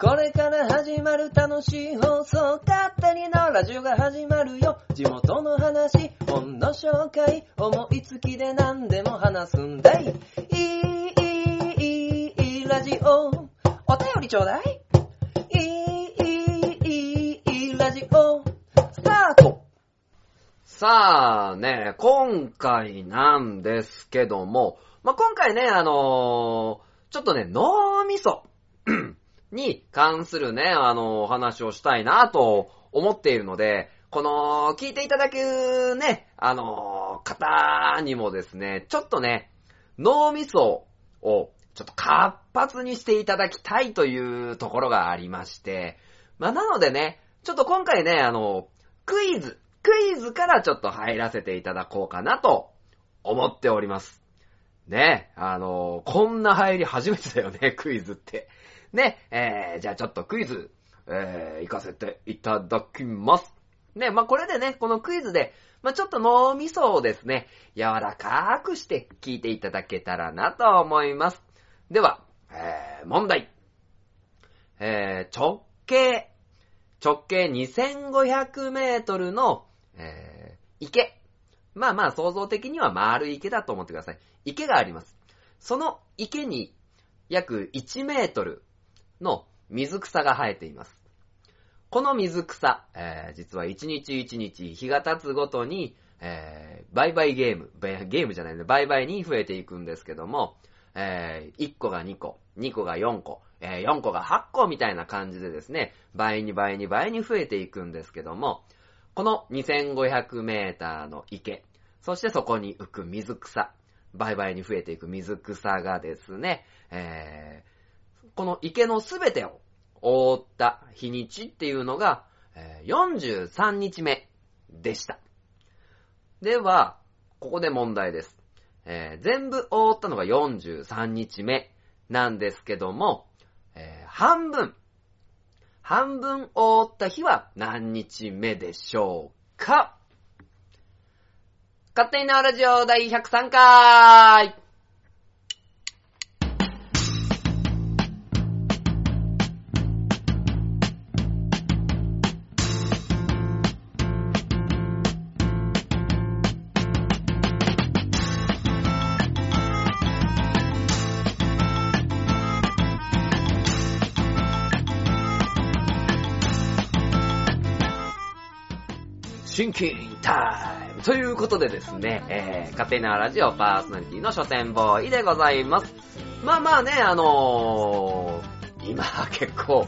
これから始まる楽しい放送、勝手にのラジオが始まるよ。地元の話、本の紹介、思いつきで何でも話すんだい。いい、いい、いい、ラジオ。お便りちょうだい。いい、いい、いい、ラジオ。スタートさあね、今回なんですけども、まあ、今回ね、あのーちょっとね、脳みそ に関するね、あのお話をしたいなと思っているので、この、聞いていただくね、あの方にもですね、ちょっとね、脳みそをちょっと活発にしていただきたいというところがありまして、まあ、なのでね、ちょっと今回ね、あの、クイズ、クイズからちょっと入らせていただこうかなと思っております。ね、あの、こんな入り初めてだよね、クイズって。ね、えー、じゃあちょっとクイズ、えー、行かせていただきます。ね、まあ、これでね、このクイズで、まあ、ちょっと脳みそをですね、柔らかくして聞いていただけたらなと思います。では、えー、問題。えー、直径、直径2500メートルの、えー、池。まあまあ想像的には丸い池だと思ってください。池があります。その池に約1メートルの水草が生えています。この水草、えー実は1日1日日が経つごとに、えー、売買ゲーム、ゲームじゃないね、売買に増えていくんですけども、えー1個が2個、2個が4個、えー4個が8個みたいな感じでですね、倍に倍に倍に増えていくんですけども、この2500メーターの池、そしてそこに浮く水草、倍々に増えていく水草がですね、えーこの池のすべてを覆った日にちっていうのが、43日目でした。では、ここで問題です。えー全部覆ったのが43日目なんですけども、えー半分、半分覆った日は何日目でしょうか？勝手に縄ラジオ第103回キンタイムということでですね、えー、勝手なラジオパーソナリティの書店ボーイでございます。まあまあね、あのー、今結構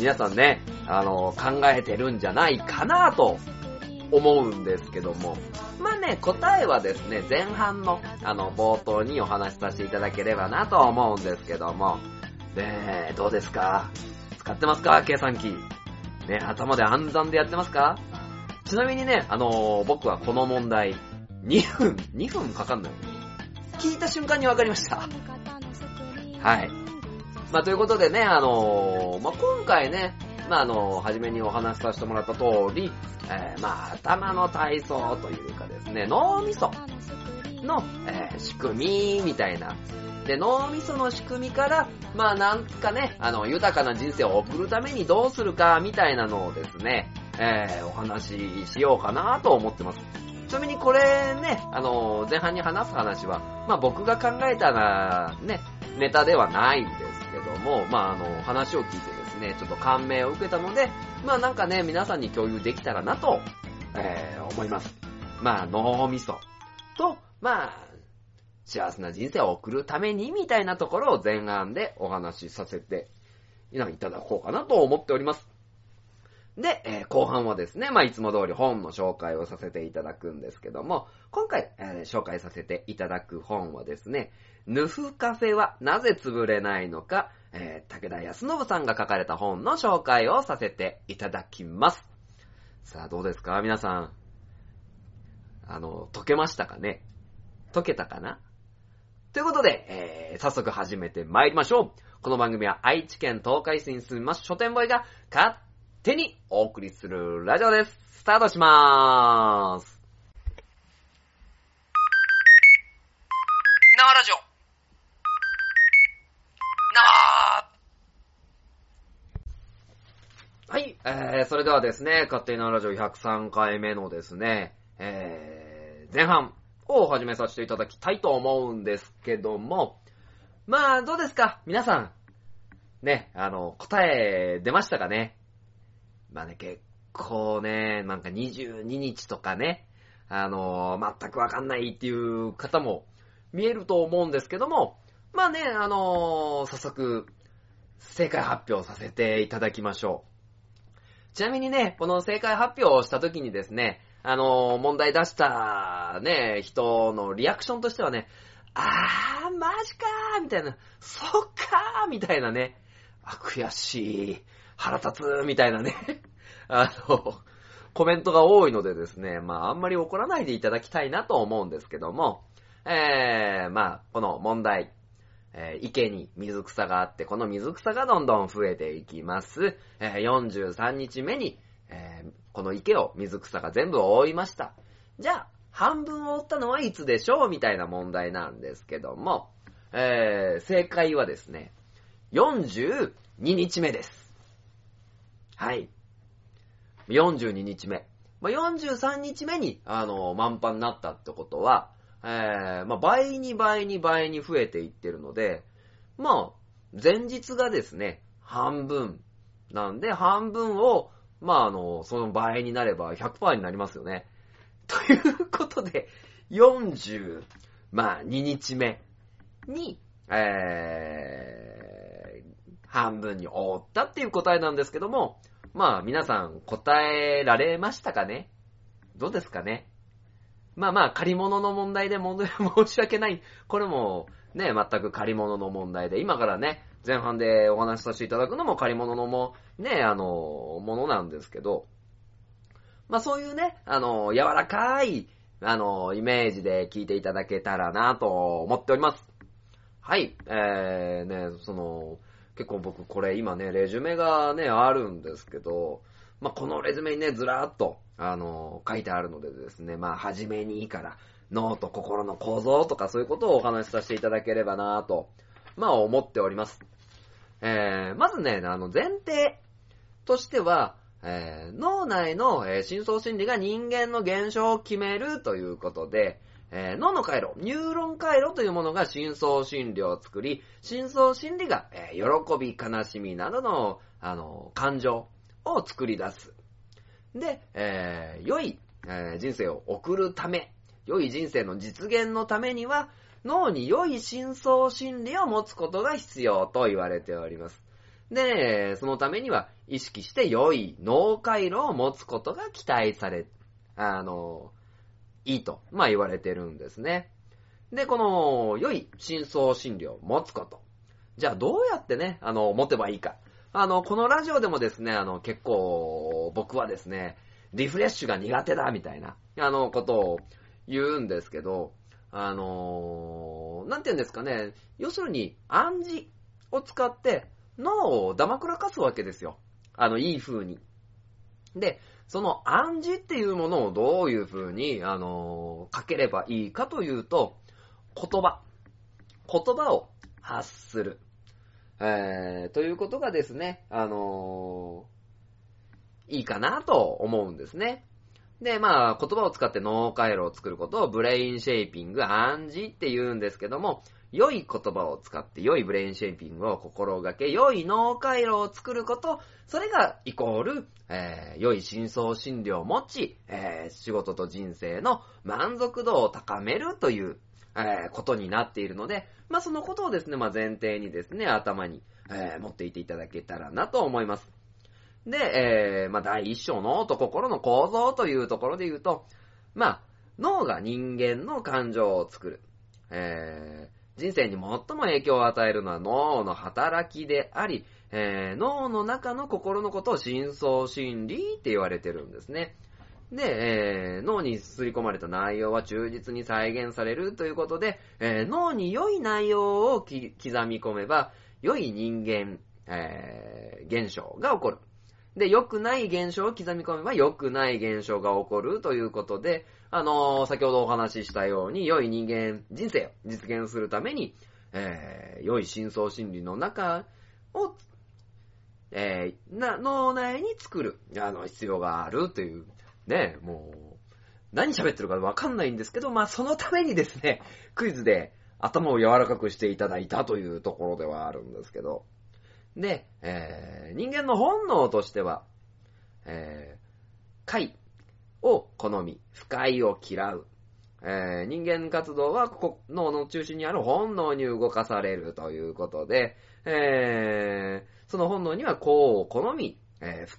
皆さんね、あのー考えてるんじゃないかなと思うんですけども、まあね、答えはですね、前半の、あの、冒頭にお話しさせていただければなと思うんですけども、ねえ、どうですか？使ってますか？計算機。ね、頭で暗算でやってますか？ちなみにね、あのー僕はこの問題、2分、2分かかんない。聞いた瞬間にわかりました。はい。まあ、ということでね、あのーまあ、今回ね、まあ、あのー初めにお話しさせてもらった通り、えーまあ、頭の体操というかですね、脳みその、えー仕組みみたいな。で、脳みその仕組みから、まあなんかね、あの、豊かな人生を送るためにどうするか、みたいなのをですね、えーお話ししようかなと思ってます。ちなみにこれね、あの、前半に話す話は、まあ僕が考えたな、ね、ネタではないんですけども、まああの、話を聞いてですね、ちょっと感銘を受けたので、まあなんかね、皆さんに共有できたらなと、えー思います。まあ脳みそと、まあ、幸せな人生を送るためにみたいなところを前半でお話しさせていただこうかなと思っております。で、えー後半はですね、まあ、いつも通り本の紹介をさせていただくんですけども、今回、えー紹介させていただく本はですね、ヌフカフェはなぜ潰れないのか、えー武田康信さんが書かれた本の紹介をさせていただきます。さあ、どうですか？皆さん。あの、解けましたかね？解けたかな？ということで、えー、早速始めて参りましょう。この番組は愛知県東海市に住みます書店ボーイが勝手にお送りするラジオです。スタートしまーす。縄ラジオ。縄えー、それではですね、勝手なラジオ103回目のですね、えー、前半を始めさせていただきたいと思うんですけども、まあ、どうですか？皆さん。ね、あの、答え出ましたかね？まあね、結構ね、なんか22日とかね、あの、全くわかんないっていう方も見えると思うんですけども、まあね、あの、早速、正解発表させていただきましょう。ちなみにね、この正解発表をした時にですね、あのー、問題出したね、人のリアクションとしてはね、あー、マジかーみたいな、そっかーみたいなね、あ、悔しい、腹立つ、みたいなね、あの、コメントが多いのでですね、まあ、あんまり怒らないでいただきたいなと思うんですけども、えー、まあ、この問題、えー、池に水草があって、この水草がどんどん増えていきます。えー、43日目に、えー、この池を水草が全部覆いました。じゃあ、半分を覆ったのはいつでしょうみたいな問題なんですけども、えー、正解はですね、42日目です。はい。42日目。まあ、43日目に、あの、満帆になったってことは、えー、まあ、倍に倍に倍に増えていってるので、まあ、前日がですね、半分なんで、半分を、まあ、あの、その倍になれば100%になりますよね。ということで、40、ま、2日目に、えー、半分に覆ったっていう答えなんですけども、まあ、皆さん答えられましたかね？どうですかね？まあまあ、借り物の問題で問題は申し訳ない。これも、ね、全く借り物の問題で、今からね、前半でお話しさせていただくのも借り物のも、ね、あの、ものなんですけど、まあそういうね、あの、柔らかい、あの、イメージで聞いていただけたらなと思っております。はい、えー、ね、その、結構僕これ今ね、レジュメがね、あるんですけど、まあこのレジュメにね、ずらーっと、あの、書いてあるのでですね、まあ、はじめにいいから、脳と心の構造とかそういうことをお話しさせていただければなぁと、まあ、思っております。えー、まずね、あの、前提としては、えー、脳内の、えー、深層心理が人間の現象を決めるということで、えー、脳の回路、ニューロン回路というものが深層心理を作り、深層心理が、えー、喜び、悲しみなどの、あの、感情を作り出す。で、えー、良い、え、人生を送るため、良い人生の実現のためには、脳に良い深層心理を持つことが必要と言われております。で、そのためには意識して良い脳回路を持つことが期待され、あの、いいと、まあ言われてるんですね。で、この良い深層心理を持つこと。じゃあどうやってね、あの、持てばいいか。あの、このラジオでもですね、あの、結構、僕はですね、リフレッシュが苦手だ、みたいな、あの、ことを言うんですけど、あの、なんて言うんですかね、要するに、暗示を使って脳を黙らかすわけですよ。あの、いい風に。で、その暗示っていうものをどういうふうに、あのー、かければいいかというと、言葉。言葉を発する。えー、ということがですね、あのー、いいかなと思うんですね。で、まあ、言葉を使って脳回路を作ることを brain shaping、暗示って言うんですけども、良い言葉を使って良い brain shaping を心がけ、良い脳回路を作ること、それがイコール、えー、良い深層心理を持ち、えー、仕事と人生の満足度を高めるという、えー、ことになっているので、まあ、そのことをですね、まあ、前提にですね、頭に、え、持っていていただけたらなと思います。で、えー、まあ、第一章脳と心の構造というところで言うと、まあ、脳が人間の感情を作る。えー、人生に最も影響を与えるのは脳の働きであり、えー、脳の中の心のことを深層心理って言われてるんですね。で、えー、脳にすり込まれた内容は忠実に再現されるということで、えー、脳に良い内容を刻み込めば、良い人間、えー、現象が起こる。で、良くない現象を刻み込めば良くない現象が起こるということで、あのー、先ほどお話ししたように、良い人間人生を実現するために、えー、良い深層心理の中を、えーな、脳内に作る、あの、必要があるという、ね、もう、何喋ってるかわかんないんですけど、まあ、そのためにですね、クイズで頭を柔らかくしていただいたというところではあるんですけど、で、えー人間の本能としては、えー快を好み、不快を嫌う。えー人間活動はこ脳の中心にある本能に動かされるということで、えーその本能には幸を好み、えー不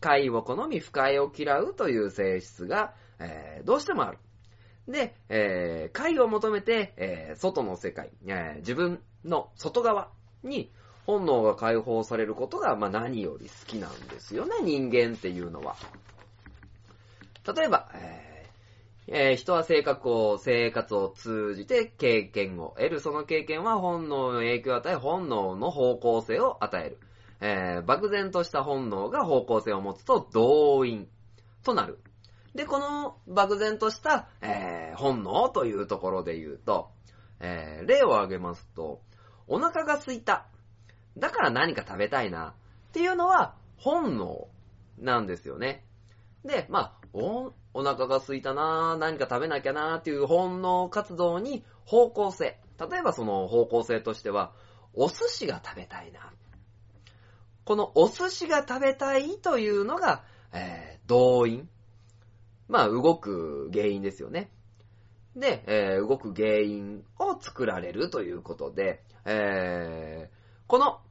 快を好み、不快を嫌うという性質が、えーどうしてもある。で、えーを求めて、えー外の世界、えー自分の外側に本能が解放されることが、まあ、何より好きなんですよね、人間っていうのは。例えば、えーえー人は性格を、生活を通じて経験を得る。その経験は本能の影響を与え、本能の方向性を与える。えー漠然とした本能が方向性を持つと動員となる。で、この漠然とした、えー本能というところで言うと、えー例を挙げますと、お腹が空いた。だから何か食べたいな。っていうのは本能なんですよね。で、まあ、お、お腹が空いたな何か食べなきゃなっていう本能活動に方向性。例えばその方向性としては、お寿司が食べたいな。このお寿司が食べたいというのが、えー動員。まあ、動く原因ですよね。で、えー動く原因を作られるということで、えーこの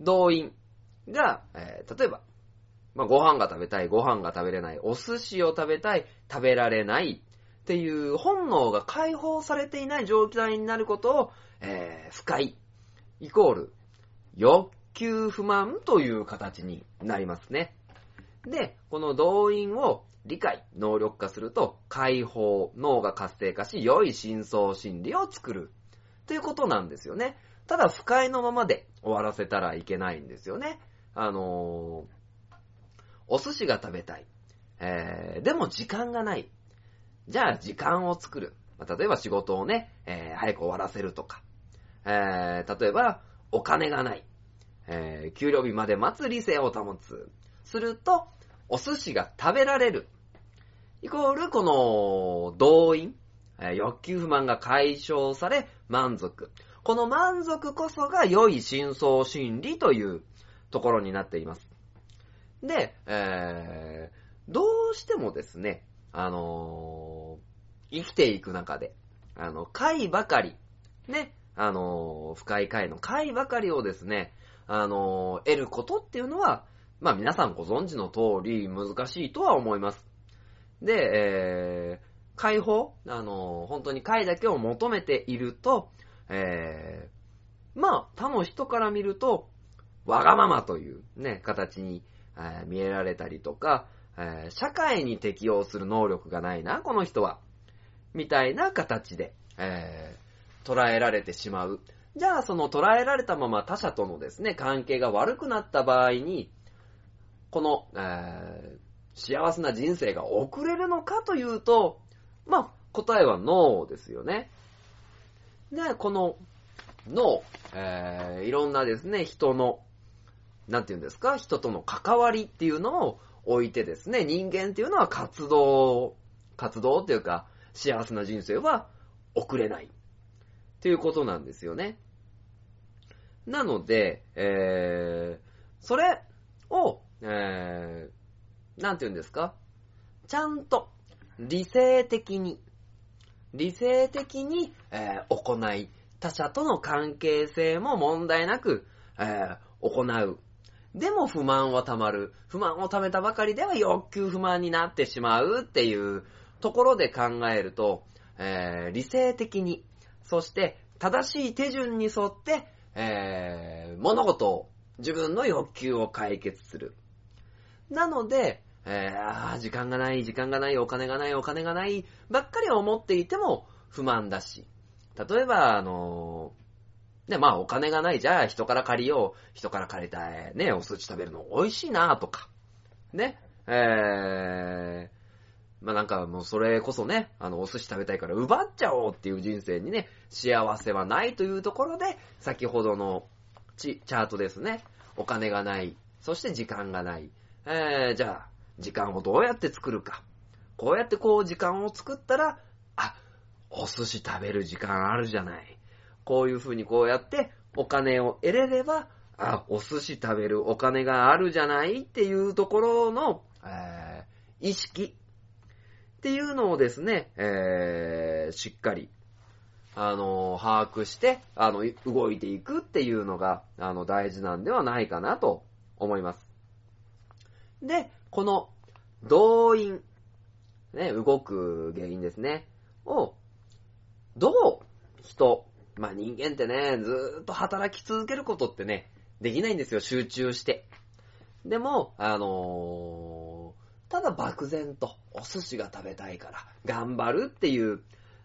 動員が、えー例えば、まあ、ご飯が食べたい、ご飯が食べれない、お寿司を食べたい、食べられないっていう本能が解放されていない状態になることを、えー不快、イコール、欲求不満という形になりますね。で、この動員を理解、能力化すると、解放、脳が活性化し、良い深層心理を作る。ということなんですよね。ただ、不快のままで終わらせたらいけないんですよね。あのーお寿司が食べたい。えー、でも時間がない。じゃあ時間を作る。まあ例えば仕事をね、えー早く終わらせるとか。えー、例えば、お金がない。えー、給料日まで待つ理性を保つ。すると、お寿司が食べられる。イコール、この、動員。えー欲求不満が解消され、満足。この満足こそが良い深層心理というところになっています。で、えー、どうしてもですね、あのー生きていく中で、あの、回ばかり、ね、あのー深い回の回ばかりをですね、あのー得ることっていうのは、まあ皆さんご存知の通り難しいとは思います。で、えー、解放あのー本当に回だけを求めていると、えー、まあ他の人から見ると、わがままというね、形に、えー見えられたりとか、えー社会に適応する能力がないな、この人は。みたいな形で、えー捉えられてしまう。じゃあ、その捉えられたまま他者とのですね、関係が悪くなった場合に、この、えー幸せな人生が送れるのかというと、まあ、答えはノーですよね。で、このノー、えーいろんなですね、人の、なんていうんですか、人との関わりっていうのを置いてですね、人間っていうのは活動、活動っていうか、幸せな人生は送れない。っていうことなんですよね。なので、えー、それを、えー、なんて言うんですかちゃんと理性的に、理性的に、えー行い、他者との関係性も問題なく、えー行う。でも不満は溜まる。不満を溜めたばかりでは欲求不満になってしまうっていうところで考えると、えー理性的に、そして正しい手順に沿って、えー物事を、自分の欲求を解決する。なので、えー時間がない、時間がない、お金がない、お金がない、ばっかり思っていても不満だし。例えば、あのーね、まあお金がない、じゃあ人から借りよう、人から借りたい、ね、お寿司食べるの美味しいなとか、ね、えー、まあなんかもうそれこそね、あのお寿司食べたいから奪っちゃおうっていう人生にね、幸せはないというところで、先ほどのチチャートですね。お金がない。そして時間がない。えー、じゃあ、時間をどうやって作るか。こうやってこう時間を作ったら、あ、お寿司食べる時間あるじゃない。こういう風にこうやってお金を得れれば、あ、お寿司食べるお金があるじゃないっていうところの、えー、意識っていうのをですね、えー、しっかり、あの、把握して、あの、動いていくっていうのが、あの、大事なんではないかなと思います。で、この、動員、ね、動く原因ですね、を、どう人、まあ人間ってね、ずーっと働き続けることってね、できないんですよ、集中して。でも、あのー、ただ漠然とお寿司が食べたいから頑張るっていう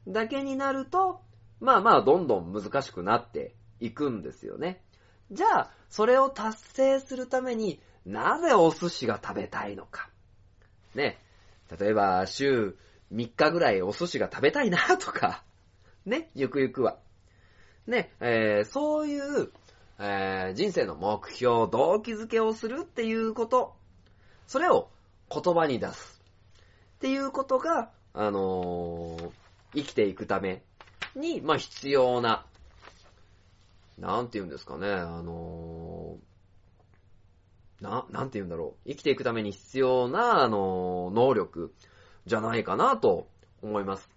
だけになると、まあまあどんどん難しくなっていくんですよね。じゃあ、それを達成するためになぜお寿司が食べたいのか。ね。例えば、週3日ぐらいお寿司が食べたいなとか、ね、ゆくゆくは。ね、えー、そういう、えー、人生の目標、動機づけをするっていうこと、それを言葉に出す。っていうことが、あのー、生きていくために、まあ、必要な、なんて言うんですかね、あのー、な、なんて言うんだろう。生きていくために必要な、あの、能力じゃないかなと思います。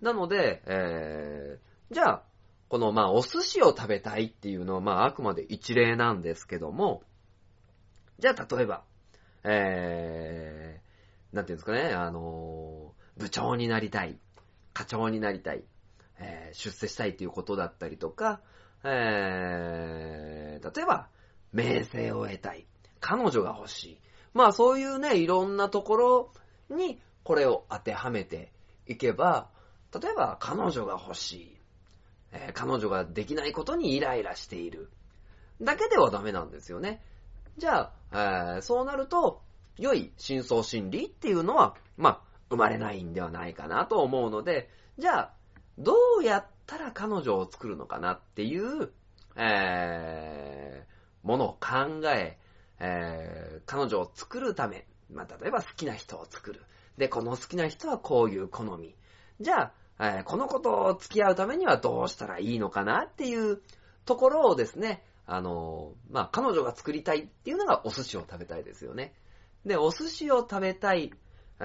なので、えー、じゃあ、この、まあ、お寿司を食べたいっていうのは、まあ、あくまで一例なんですけども、じゃあ、例えば、えー、なんていうんですかね、あの、部長になりたい、課長になりたい、えー、出世したいということだったりとか、えー、例えば、名声を得たい、彼女が欲しい。まあ、そういうね、いろんなところに、これを当てはめていけば、例えば、彼女が欲しい。えー、彼女ができないことにイライラしている。だけではダメなんですよね。じゃあ、えー、そうなると、良い深層心理っていうのは、まあ、生まれないんではないかなと思うので、じゃあ、どうやったら彼女を作るのかなっていう、えー、ものを考え、えー、彼女を作るため、まあ、例えば好きな人を作る。で、この好きな人はこういう好み。じゃあ、えー、この子と付き合うためにはどうしたらいいのかなっていうところをですね、あのー、まあ、彼女が作りたいっていうのがお寿司を食べたいですよね。で、お寿司を食べたい、え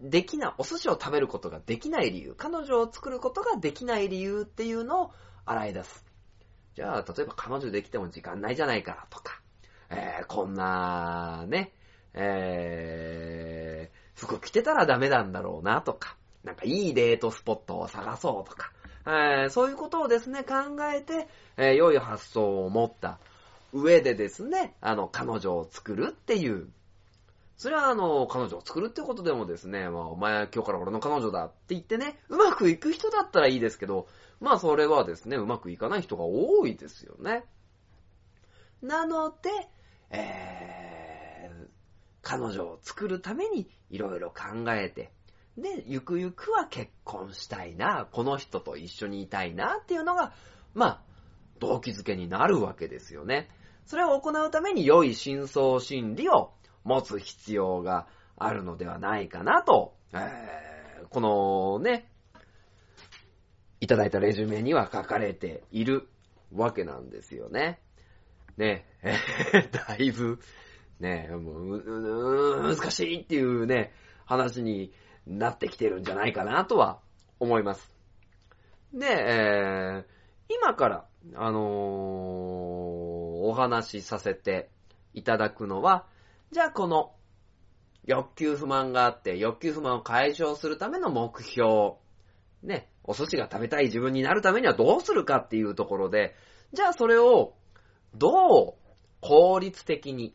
ー、できな、お寿司を食べることができない理由、彼女を作ることができない理由っていうのを洗い出す。じゃあ、例えば彼女できても時間ないじゃないかとか、えー、こんな、ね、えー、服着てたらダメなんだろうなとか、なんかいいデートスポットを探そうとか、えー、そういうことをですね、考えて、えー、良い発想を持った上でですね、あの、彼女を作るっていう。それはあの、彼女を作るってことでもですね、まあ、お前は今日から俺の彼女だって言ってね、うまくいく人だったらいいですけど、まあそれはですね、うまくいかない人が多いですよね。なので、えー、彼女を作るためにいろいろ考えて、で、ゆくゆくは結婚したいな、この人と一緒にいたいなっていうのが、まあ、動機づけになるわけですよね。それを行うために良い深層心理を持つ必要があるのではないかなと、えー、このね、いただいたレジュメには書かれているわけなんですよね。ね、え だいぶ、ね、もう、難しいっていうね、話になってきてるんじゃないかなとは思います。で、えー、今から、あのー、お話しさせていただくのは、じゃあこの欲求不満があって、欲求不満を解消するための目標、ね、お寿司が食べたい自分になるためにはどうするかっていうところで、じゃあそれをどう効率的に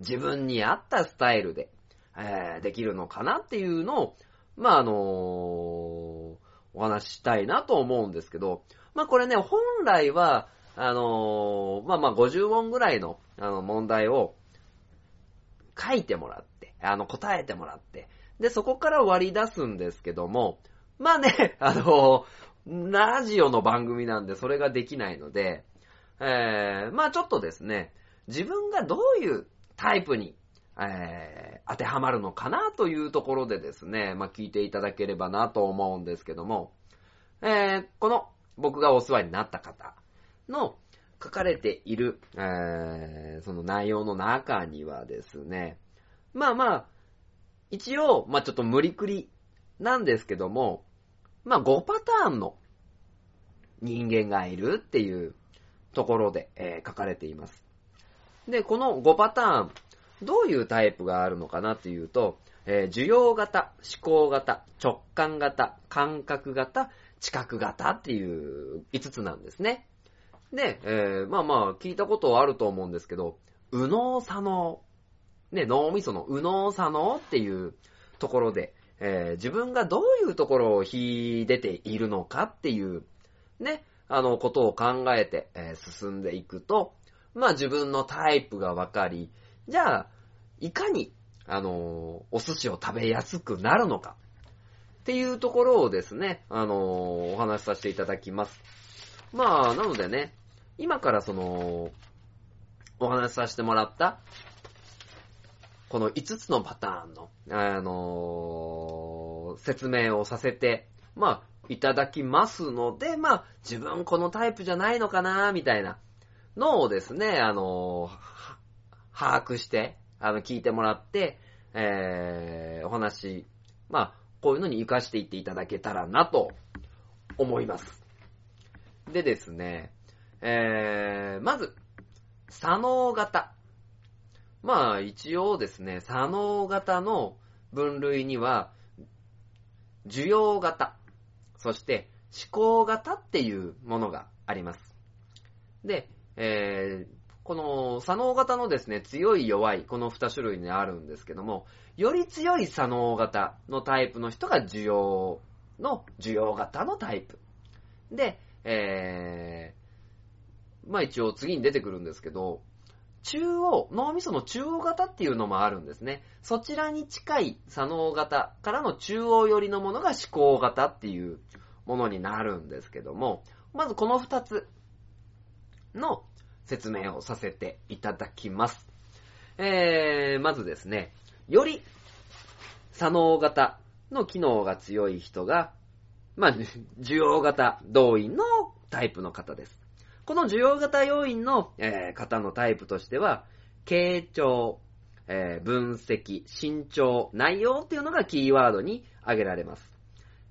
自分に合ったスタイルで、えー、できるのかなっていうのを、まあ、あのー、お話ししたいなと思うんですけど、まあ、これね、本来は、あのー、まあま50問ぐらいのあの問題を書いてもらって、あの答えてもらって、で、そこから割り出すんですけども、まあね、あのー、ラジオの番組なんでそれができないので、えー、まあちょっとですね、自分がどういうタイプに、えー、当てはまるのかなというところでですね、まあ聞いていただければなと思うんですけども、えー、この僕がお世話になった方の書かれている、えー、その内容の中にはですね、まあまあ、一応、まあちょっと無理くりなんですけども、まあ5パターンの人間がいるっていうところで、えー、書かれています。で、この5パターン、どういうタイプがあるのかなっていうと、えー、需要型、思考型、直感型、感覚型、知覚型っていう5つなんですね。で、えー、まあまあ、聞いたことはあると思うんですけど、右脳左脳。ね、脳みその右脳左脳っていうところで、えー、自分がどういうところを秀でているのかっていう、ね、あの、ことを考えて、えー、進んでいくと、まあ自分のタイプがわかり、じゃあ、いかに、あのお寿司を食べやすくなるのか、っていうところをですね、あのお話しさせていただきます。まあ、なのでね、今からその、お話しさせてもらった、この5つのパターンの、あのー、説明をさせて、まあ、いただきますので、まあ、自分このタイプじゃないのかな、みたいなのをですね、あのー、把握して、あの、聞いてもらって、えー、お話、まあ、こういうのに活かしていっていただけたらなと思います。でですね、えー、まず、左脳型。まあ、一応ですね、左脳型の分類には、需要型、そして思考型っていうものがあります。で、えー、この左脳型のですね、強い弱い、この2種類にあるんですけども、より強い左脳型のタイプの人が需要の、需要型のタイプ。で、えー、まあ一応次に出てくるんですけど、中央、脳みその中央型っていうのもあるんですね。そちらに近い左脳型からの中央寄りのものが思考型っていうものになるんですけども、まずこの二つの説明をさせていただきます。えー、まずですね、より左脳型の機能が強い人が、まあ、需要型動員のタイプの方です。この需要型要因の、えー、方のタイプとしては、傾聴、えー、分析、身長、内容っていうのがキーワードに挙げられます。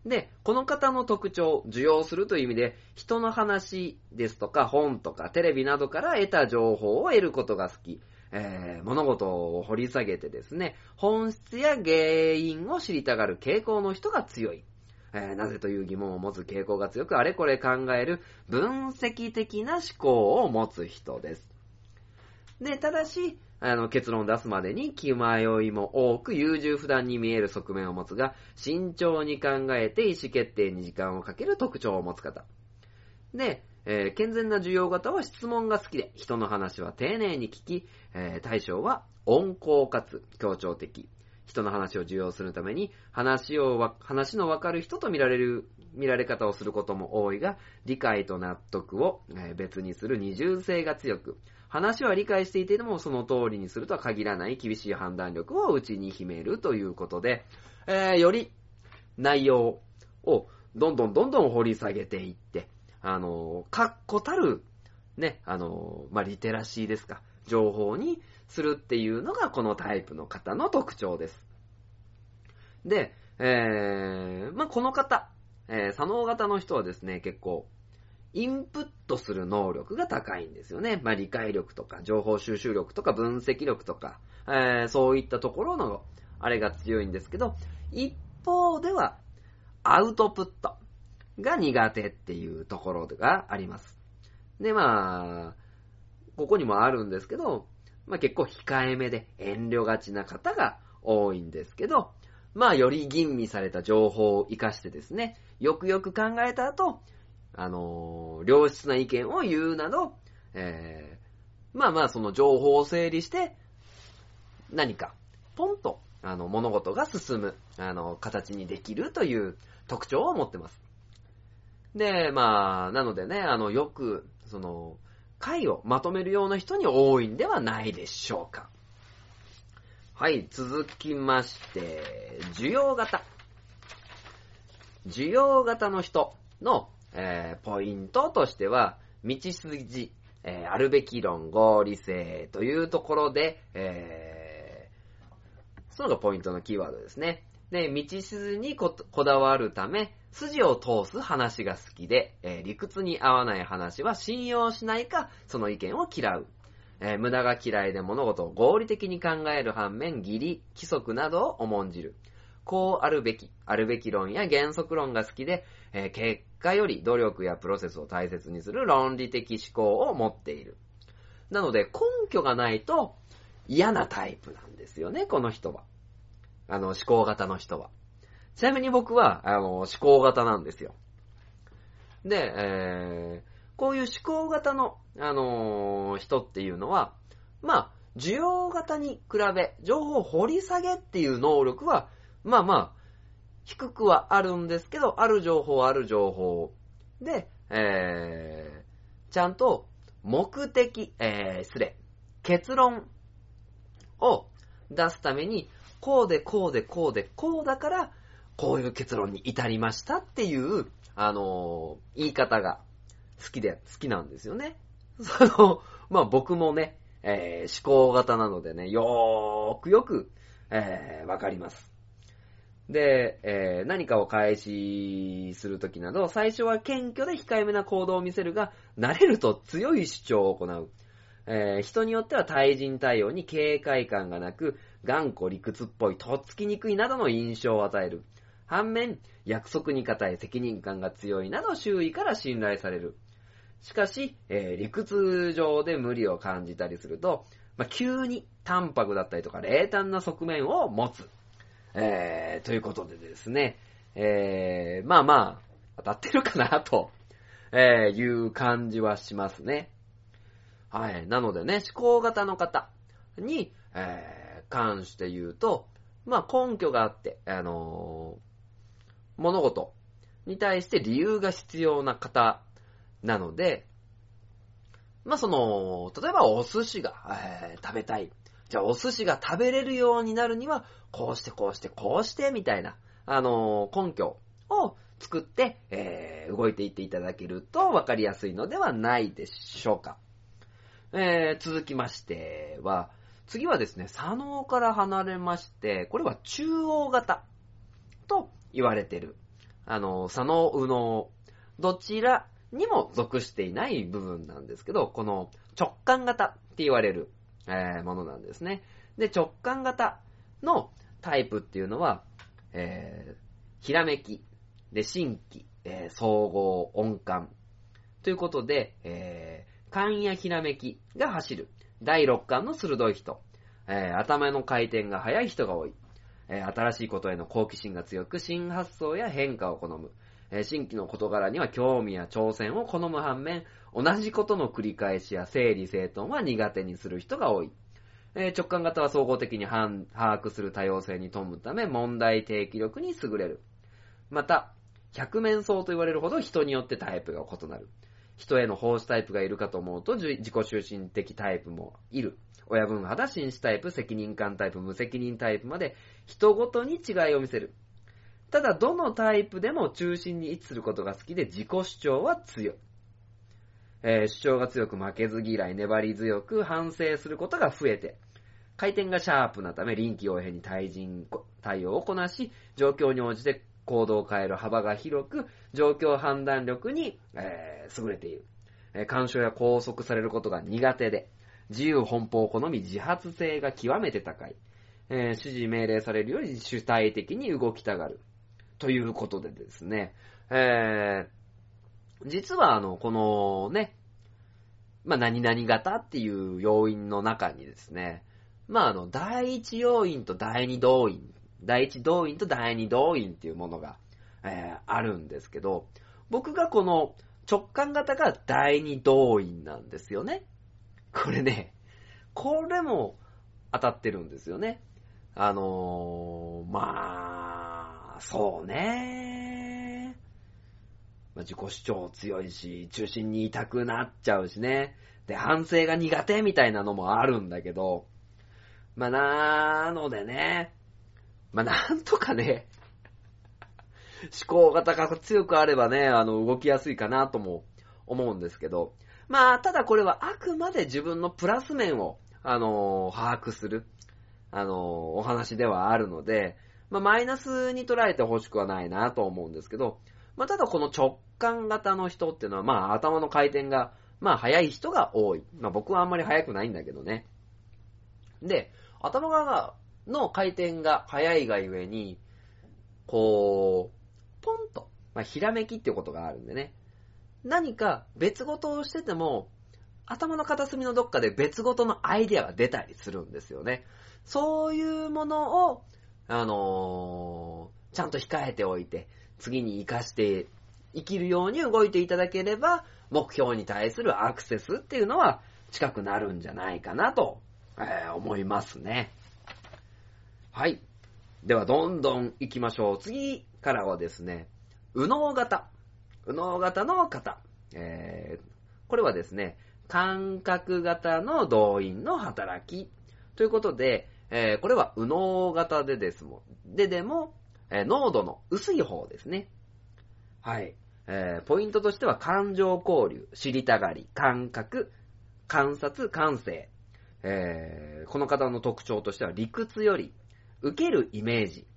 で、この方の特徴、受容するという意味で、人の話ですとか本とかテレビなどから得た情報を得ることが好き。えー、物事を掘り下げてですね、本質や原因を知りたがる傾向の人が強い。えー、なぜという疑問を持つ傾向が強く、あれこれ考える分析的な思考を持つ人です。で、ただし、あの、結論を出すまでに気迷いも多く優柔不断に見える側面を持つが、慎重に考えて意思決定に時間をかける特徴を持つ方。で、えー、健全な需要型は質問が好きで、人の話は丁寧に聞き、えー、対象は温厚かつ協調的。人の話を受容するために、話を話のわかる人と見られる、見られ方をすることも多いが、理解と納得を別にする二重性が強く、話は理解していてもその通りにするとは限らない厳しい判断力を内に秘めるということで、えー、より内容をどんどんどんどん掘り下げていって、あの、確固たる、ね、あの、まあ、リテラシーですか、情報にするっていうのがこのタイプの方の特徴です。で、えー、まあ、この方、えー、左脳型の人はですね、結構、インプットする能力が高いんですよね。まあ、理解力とか、情報収集力とか、分析力とか、えー、そういったところの、あれが強いんですけど、一方では、アウトプットが苦手っていうところがあります。で、まあ、ここにもあるんですけど、まあ結構控えめで遠慮がちな方が多いんですけど、まあより吟味された情報を活かしてですね、よくよく考えた後、あのー、良質な意見を言うなど、えー、まあまあその情報を整理して、何か、ポンと、あの、物事が進む、あの、形にできるという特徴を持ってます。で、まあ、なのでね、あの、よく、その、回をまとめるような人に多いんではないでしょうか。はい、続きまして、需要型。需要型の人の、えーポイントとしては、道筋、えーあるべき論、合理性というところで、えーそのがポイントのキーワードですね。で、道筋にここだわるため、筋を通す話が好きで、えー理屈に合わない話は信用しないか、その意見を嫌う。えー無駄が嫌いで物事を合理的に考える反面、義理、規則などを重んじる。こうあるべき、あるべき論や原則論が好きで、えー結果より努力やプロセスを大切にする論理的思考を持っている。なので、根拠がないと嫌なタイプなんですよね、この人は。あの、思考型の人は。ちなみに僕は、あの、思考型なんですよ。で、えーこういう思考型の、あのー人っていうのは、まあ、需要型に比べ、情報掘り下げっていう能力は、まあまあ、低くはあるんですけど、ある情報ある情報で、えー、ちゃんと目的、えー、失礼、結論を出すために、こうでこうでこうでこうだから、こういう結論に至りましたっていう、あの言い方が好きで、好きなんですよね。その、まあ僕もね、えー思考型なのでね、よーくよく、えーわかります。で、えー何かを開始するときなど、最初は謙虚で控えめな行動を見せるが、慣れると強い主張を行う。えー人によっては対人対応に警戒感がなく、頑固理屈っぽい、とっつきにくいなどの印象を与える。反面、約束に固い責任感が強いなど周囲から信頼される。しかし、えー理屈上で無理を感じたりすると、まあ、急に淡白だったりとか冷淡な側面を持つ。えーということでですね、えーまあまあ、当たってるかなと、えーいう感じはしますね。はい。なのでね、思考型の方に、えー関して言うと、まあ根拠があって、あのー物事に対して理由が必要な方なので、まあその、例えばお寿司が、えー食べたい。じゃあお寿司が食べれるようになるには、こうしてこうしてこうしてみたいな、あのー根拠を作って、えー動いていっていただけると分かりやすいのではないでしょうか。えー続きましては、次はですね、左脳から離れまして、これは中央型と言われてる。あの、左脳、右脳、どちらにも属していない部分なんですけど、この直感型って言われる、えーものなんですね。で、直感型のタイプっていうのは、えーひらめき、で、新規、えー総合、音感。ということで、えー勘やひらめきが走る。第六感の鋭い人。えー頭の回転が速い人が多い。えー新しいことへの好奇心が強く、新発想や変化を好む。えー新規の事柄には興味や挑戦を好む反面、同じことの繰り返しや整理整頓は苦手にする人が多い。えー直感型は総合的に把握する多様性に富むため、問題提起力に優れる。また、百面相と言われるほど人によってタイプが異なる。人への奉仕タイプがいるかと思うと、自己中心的タイプもいる。親分派だ、紳士タイプ、責任感タイプ、無責任タイプまで、人ごとに違いを見せる。ただ、どのタイプでも中心に位置することが好きで、自己主張は強い。えー主張が強く負けず嫌い、粘り強く反省することが増えて、回転がシャープなため臨機応変に対人対応をこなし、状況に応じて行動を変える幅が広く、状況判断力に、えー優れている。えー干渉や拘束されることが苦手で、自由奔放を好み自発性が極めて高い。えー指示命令されるより主体的に動きたがる。ということでですね、えー実はあの、このね、まあ、何々型っていう要因の中にですね、まあ、あの、第一要因と第二動因、第一動因と第二動因っていうものが、えーあるんですけど、僕がこの直感型が第二動因なんですよね。これね、これも当たってるんですよね。あのー、まあ、そうね。まあ、自己主張強いし、中心にいたくなっちゃうしね。で、反省が苦手みたいなのもあるんだけど、まあ、なのでね、まあ、なんとかね、思考型が強くあればね、あの、動きやすいかなとも思うんですけど、まあ、ただこれはあくまで自分のプラス面を、あの把握する、あのお話ではあるので、まあ、マイナスに捉えてほしくはないなと思うんですけど、まあ、ただこの直感型の人っていうのは、まあ、頭の回転が、まあ、速い人が多い。まあ、僕はあんまり速くないんだけどね。で、頭側の回転が速いがゆえに、こう、ポンと、まあ、ひらめきっていうことがあるんでね。何か別事をしてても、頭の片隅のどっかで別事のアイデアが出たりするんですよね。そういうものを、あのー、ちゃんと控えておいて、次に活かして生きるように動いていただければ、目標に対するアクセスっていうのは近くなるんじゃないかなと、えー、思いますね。はい。では、どんどん行きましょう。次からはですね、右脳型。右脳型の方。えー、これはですね、感覚型の動員の働き。ということで、えー、これは右脳型でですもん。で、でも、えー、濃度の薄い方ですね。はい。えー、ポイントとしては感情交流、知りたがり、感覚、観察、感性。えー、この方の特徴としては理屈より受けるイメージ。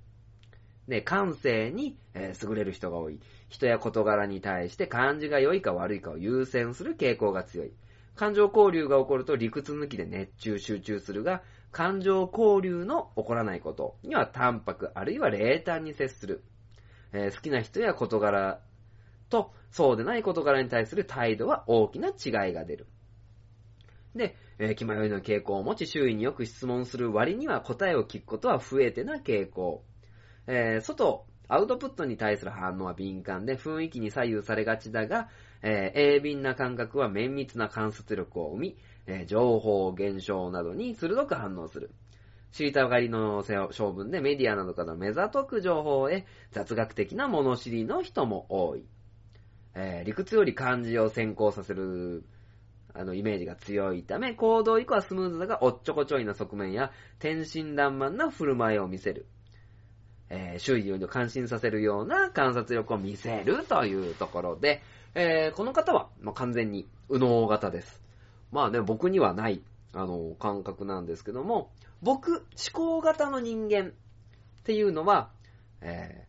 で、感性に、えー、優れる人が多い。人や事柄に対して感じが良いか悪いかを優先する傾向が強い。感情交流が起こると理屈抜きで熱中集中するが、感情交流の起こらないことには淡白あるいは冷淡に接する。えー、好きな人や事柄とそうでない事柄に対する態度は大きな違いが出る。で、えー、気迷いの傾向を持ち周囲によく質問する割には答えを聞くことは増えてな傾向。えー、外、アウトプットに対する反応は敏感で雰囲気に左右されがちだが、えー、鋭敏な感覚は綿密な観察力を生み、えー、情報、現象などに鋭く反応する。知りたがりの性分でメディアなどから目ざとく情報へ雑学的な物知りの人も多い。えー、理屈より漢字を先行させる、あの、イメージが強いため、行動以降はスムーズだが、おっちょこちょいな側面や、天真爛漫な振る舞いを見せる。えー、周囲を感心させるような観察力を見せるというところで、えー、この方は、まあ、完全に右脳型です。まあね、僕にはない、あの、感覚なんですけども、僕、思考型の人間っていうのは、えー、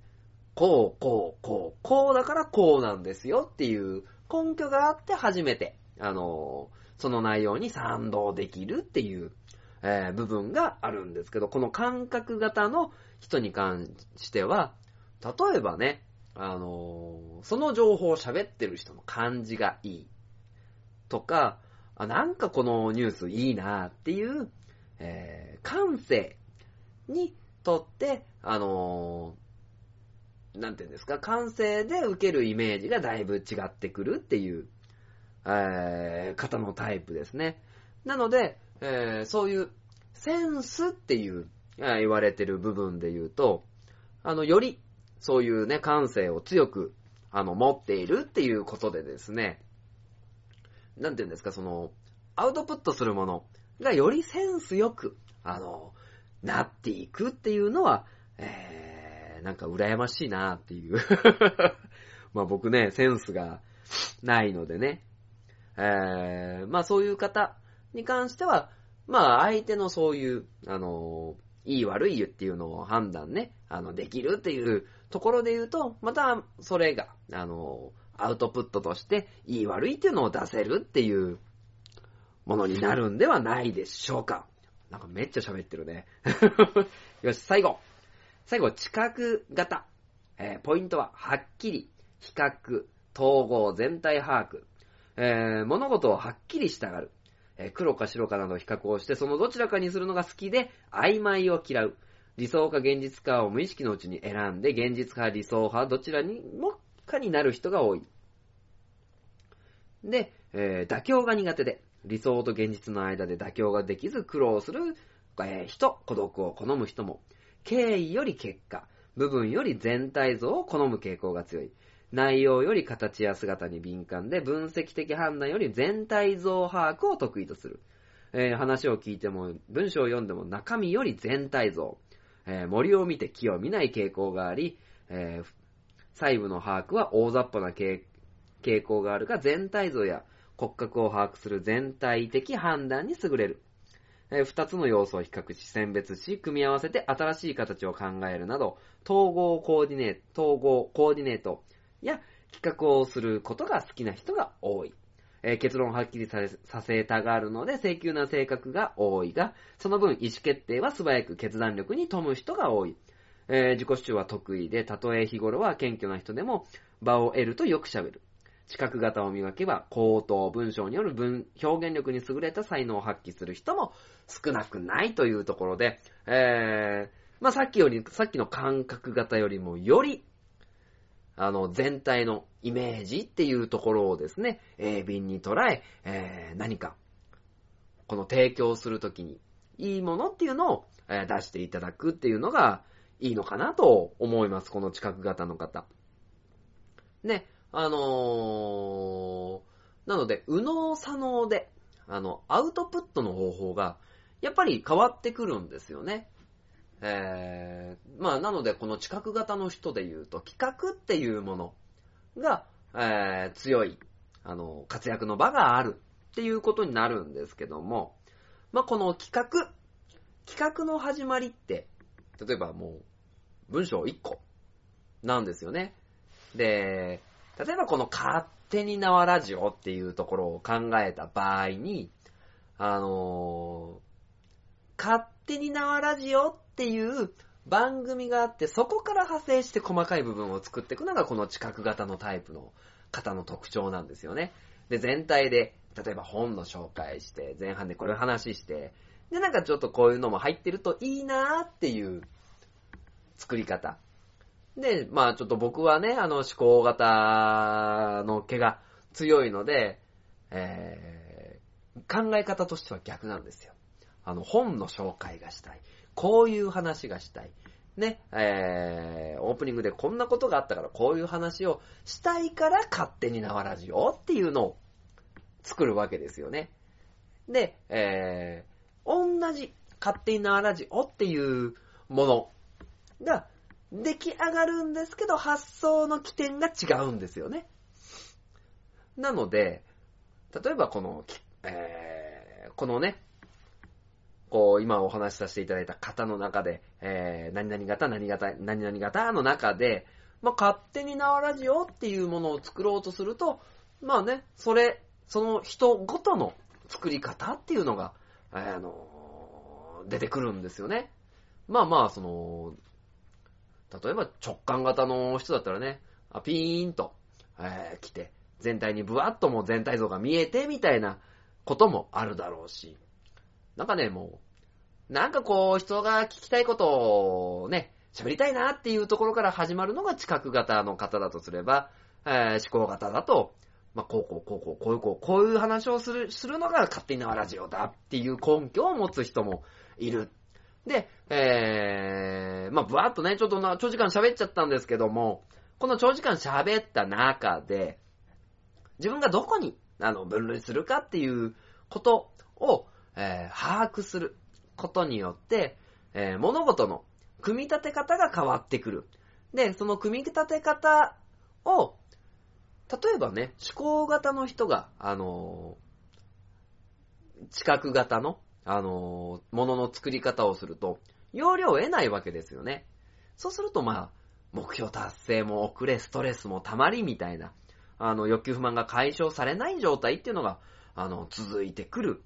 こう、こう、こう、こうだからこうなんですよっていう根拠があって初めて、あの、その内容に賛同できるっていう、えー、部分があるんですけど、この感覚型の人に関しては、例えばね、あのー、その情報を喋ってる人の感じがいい。とか、あ、なんかこのニュースいいなっていう、えー、感性にとって、あのー、なんていうんですか、感性で受けるイメージがだいぶ違ってくるっていう、えー、方のタイプですね。なので、えー、そういうセンスっていう、言われてる部分で言うと、あの、より、そういうね、感性を強く、あの、持っているっていうことでですね、なんていうんですか、その、アウトプットするものがよりセンスよく、あの、なっていくっていうのは、えー、なんか羨ましいなっていう。まあ僕ね、センスがないのでね、えー、まあそういう方に関しては、まあ相手のそういう、あの、いい悪いっていうのを判断ね、あの、できるっていうところで言うと、またそれが、あの、アウトプットとして、いい悪いっていうのを出せるっていうものになるんではないでしょうか。なんかめっちゃ喋ってるね。よし、最後。最後、知覚型。えー、ポイントは、はっきり、比較、統合、全体把握。えー、物事をはっきりしたがる。え、黒か白かなど比較をして、そのどちらかにするのが好きで、曖昧を嫌う。理想か現実かを無意識のうちに選んで、現実派、理想派、どちらにもかになる人が多い。で、えー、妥協が苦手で、理想と現実の間で妥協ができず苦労する、えー、人、孤独を好む人も、経緯より結果、部分より全体像を好む傾向が強い。内容より形や姿に敏感で、分析的判断より全体像把握を得意とする。えー話を聞いても、文章を読んでも中身より全体像。えー森を見て木を見ない傾向があり、えー細部の把握は大雑把な傾向があるが、全体像や骨格を把握する全体的判断に優れる。えー二つの要素を比較し、選別し、組み合わせて新しい形を考えるなど、統合コーディネート、統合コーディネートや企画をすることが好きな人が多い。えー結論をはっきりささせたがるので、請求な性格が多いが、その分意思決定は素早く決断力に富む人が多い。えー自己主張は得意で、たとえ日頃は謙虚な人でも、場を得るとよく喋る。知覚型を磨けば、口頭、文章による文、表現力に優れた才能を発揮する人も少なくないというところで、えー、まあ、さっきより、さっきの感覚型よりもより、あの、全体のイメージっていうところをですね、鋭敏に捉え、えー、何か、この提供するときに、いいものっていうのを、出していただくっていうのがいいのかなと思います、この知覚型の方。ね、あのー、なので、右脳左脳で、あの、アウトプットの方法が、やっぱり変わってくるんですよね。えー、まあ、なので、この知覚型の人で言うと、企画っていうものが、えー、強い、あの、活躍の場があるっていうことになるんですけども、まあ、この企画、企画の始まりって、例えばもう、文章1個なんですよね。で、例えばこの勝手に縄ラジオっていうところを考えた場合に、あのー勝手に縄ラジオっていう番組があって、そこから派生して細かい部分を作っていくのがこの知覚型のタイプの方の特徴なんですよね。で、全体で、例えば本の紹介して、前半でこれ話して、で、なんかちょっとこういうのも入ってるといいなーっていう作り方。で、まあちょっと僕はね、あの思考型の毛が強いので、えー、考え方としては逆なんですよ。あの、本の紹介がしたい。こういう話がしたい。ね、えー、オープニングでこんなことがあったからこういう話をしたいから勝手に縄ラジオっていうのを作るわけですよね。で、えー、同じ勝手に縄ラジオっていうものが出来上がるんですけど、発想の起点が違うんですよね。なので、例えばこの、えー、このね、こう、今お話しさせていただいた型の中で、えー、何々型、何型、何々型の中で、まあ、勝手に縄ラジオっていうものを作ろうとすると、まあね、それ、その人ごとの作り方っていうのが、あの出てくるんですよね。まあまあ、その、例えば直感型の人だったらね、あピーンと、えー来て、全体にブワッともう全体像が見えてみたいなこともあるだろうし、なんかね、もう、なんかこう、人が聞きたいことをね、喋りたいなっていうところから始まるのが知覚型の方だとすれば、えー思考型だと、まあ、こうこうこうこう、こういうこう、こういう話をする、するのが勝手に縄ラジオだっていう根拠を持つ人もいる。で、えー、まあ、ぶわっとね、ちょっと、長時間喋っちゃったんですけども、この長時間喋った中で、自分がどこに、あの、分類するかっていうことを、えー把握することによって、えー物事の組み立て方が変わってくる。で、その組み立て方を、例えばね、思考型の人が、あのー知覚型の、あのーものの作り方をすると、容量を得ないわけですよね。そうすると、まあ、目標達成も遅れ、ストレスも溜まりみたいな、あの、欲求不満が解消されない状態っていうのが、あの、続いてくる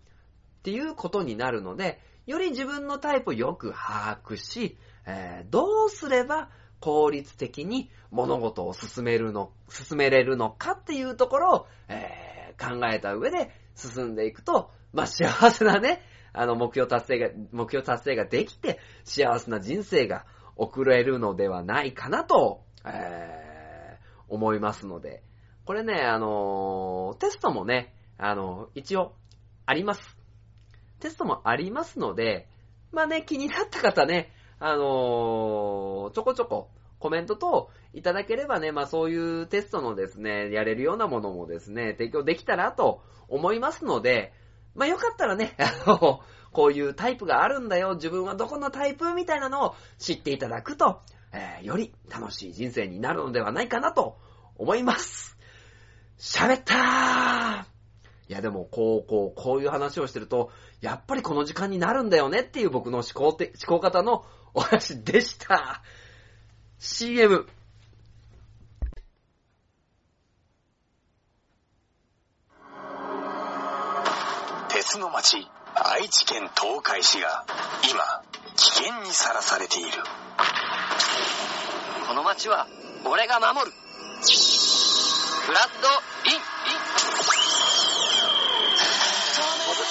っていうことになるので、より自分のタイプをよく把握し、えーどうすれば効率的に物事を進めるの、進めれるのかっていうところを、えー考えた上で進んでいくと、まあ、幸せなね、あの、目標達成が、目標達成ができて、幸せな人生が送れるのではないかなと、えー思いますので、これね、あのーテストもね、あの一応、あります。テストもありますので、まあね、気になった方ね、あのーちょこちょこコメント等いただければね、まあそういうテストのですね、やれるようなものもですね、提供できたらと思いますので、まあよかったらね、あの、こういうタイプがあるんだよ、自分はどこのタイプみたいなのを知っていただくと、えーより楽しい人生になるのではないかなと思います。喋ったーいやでも、こう、こう、こういう話をしてると、やっぱりこの時間になるんだよねっていう僕の思考て、思考方のお話でした。CM。鉄の町愛知県東海市が今危険にさらされているこの街は俺が守るフラッドイン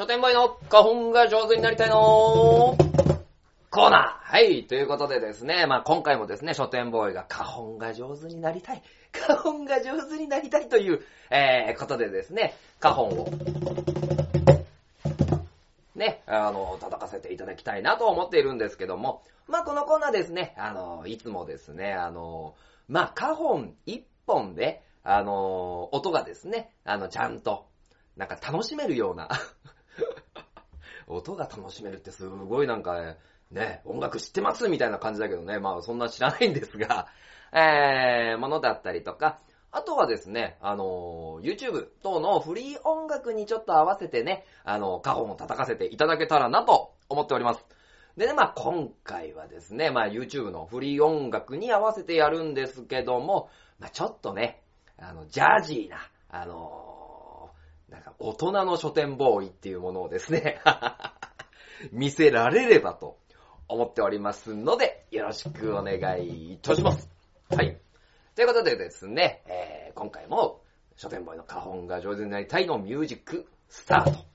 書店ボーイの花本が上手になりたいのコーナー。はい、ということでですね、まあ今回もですね、書店ボーイが花本が上手になりたい、花本が上手になりたいという、えー、ことでですね、花本を、ね、あの、叩かせていただきたいなと思っているんですけども、まあこのコーナーですね、あの、いつもですね、あの、まあ花本一本で、あの、音がですね、あの、ちゃんと、なんか楽しめるような、音が楽しめるってすごいなんかね、音楽知ってますみたいな感じだけどね、まあそんな知らないんですが、えー、ものだったりとか、あとはですね、あの、YouTube 等のフリー音楽にちょっと合わせてね、あの、カホンを叩かせていただけたらなと思っております。でね、まあ今回はですね、まあ YouTube のフリー音楽に合わせてやるんですけども、まあちょっとね、あの、ジャージーな、あの大人の書店ボーイっていうものをですね、見せられればと思っておりますので、よろしくお願いいたします。はい。ということでですね、えー今回も書店ボーイの花本が上手になりたいのミュージックスタート。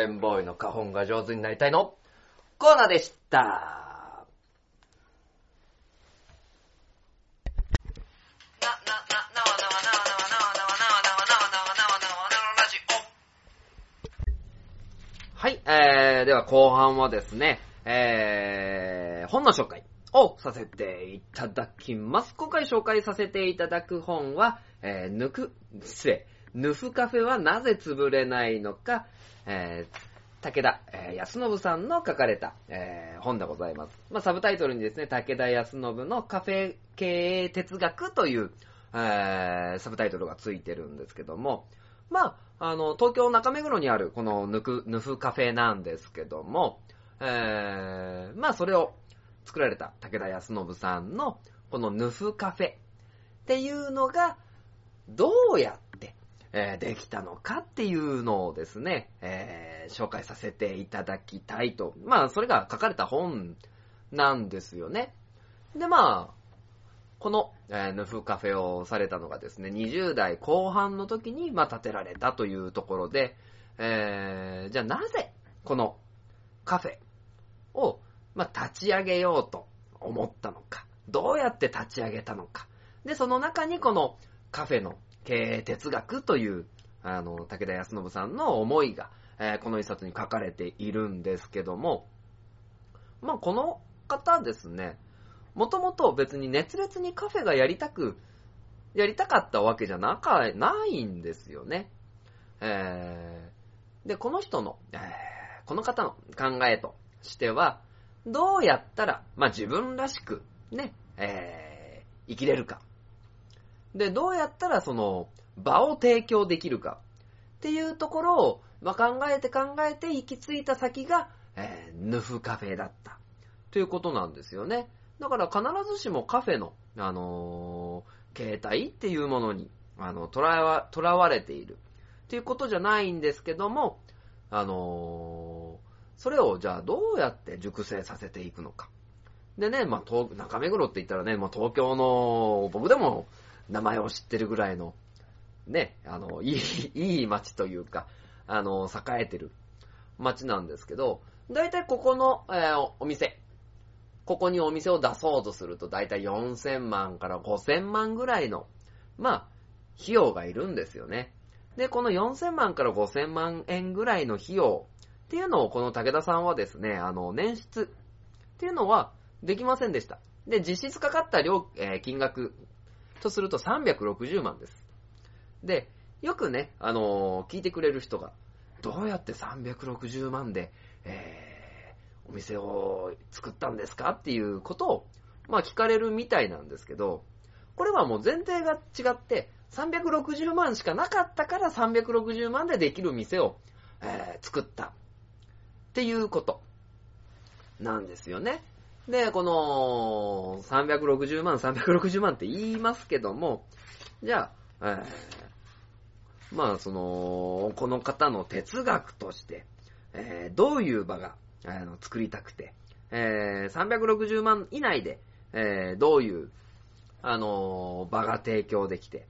上、書店ボーイの花本が上手になりたいのコーナーでした。はい、えー、では後半はですね、えー、本の紹介をさせていただきます。今回紹介させていただく本は、えー、ぬく、失礼、ヌフカフェはなぜ潰れないのか、えー、武田、え安信さんの書かれた、えー本でございます。まあ、サブタイトルにですね、武田康信のカフェ経営哲学という、えーサブタイトルがついてるんですけども、まあ、あの、東京中目黒にあるこのヌク、ヌフカフェなんですけども、えーまあ、それを作られた武田康信さんのこのヌフカフェっていうのが、どうやって、えーできたのかっていうのをですね、えー紹介させていただきたいと。まあ、それが書かれた本なんですよね。で、まあ、この、えーヌフカフェをされたのがですね、20代後半の時に、まあ、建てられたというところで、えーじゃあなぜ、このカフェを、まあ、立ち上げようと思ったのか。どうやって立ち上げたのか。で、その中にこのカフェの経営哲学という、あの、武田康信さんの思いが、えーこの一冊に書かれているんですけども、まあ、この方ですね、もともと別に熱烈にカフェがやりたく、やりたかったわけじゃなか、ないんですよね。えーで、この人の、えーこの方の考えとしては、どうやったら、まあ、自分らしく、ね、えー生きれるか。で、どうやったらその、場を提供できるか。っていうところを、まあ、考えて考えて行き着いた先が、えーヌフカフェだった。ということなんですよね。だから必ずしもカフェの、あのー形態っていうものに、あの、とらわ、とらわれている。っていうことじゃないんですけども、あのーそれをじゃあどうやって熟成させていくのか。でね、まあ、中目黒って言ったらね、まあ、東京の、僕でも名前を知ってるぐらいの、ね、あの、いい、いい街というか、あの、栄えてる街なんですけど、だいたいここの、えーお店、ここにお店を出そうとすると、だいたい4000万から5000万ぐらいの、まあ、費用がいるんですよね。で、この4000万から5000万円ぐらいの費用っていうのをこの武田さんはですね、あの、捻出っていうのはできませんでした。で、実質かかった量、えー金額とすると360万です。で、よくね、あのー聞いてくれる人が、どうやって360万で、えーお店を作ったんですかっていうことを、まあ聞かれるみたいなんですけど、これはもう前提が違って、360万しかなかったから360万でできる店を、えー作った。っていうことなんですよね。で、この360万、360万って言いますけども、じゃあ、えーまあその、この方の哲学として、えーどういう場が、あの作りたくて、えー360万以内で、えーどういう、あの場が提供できて、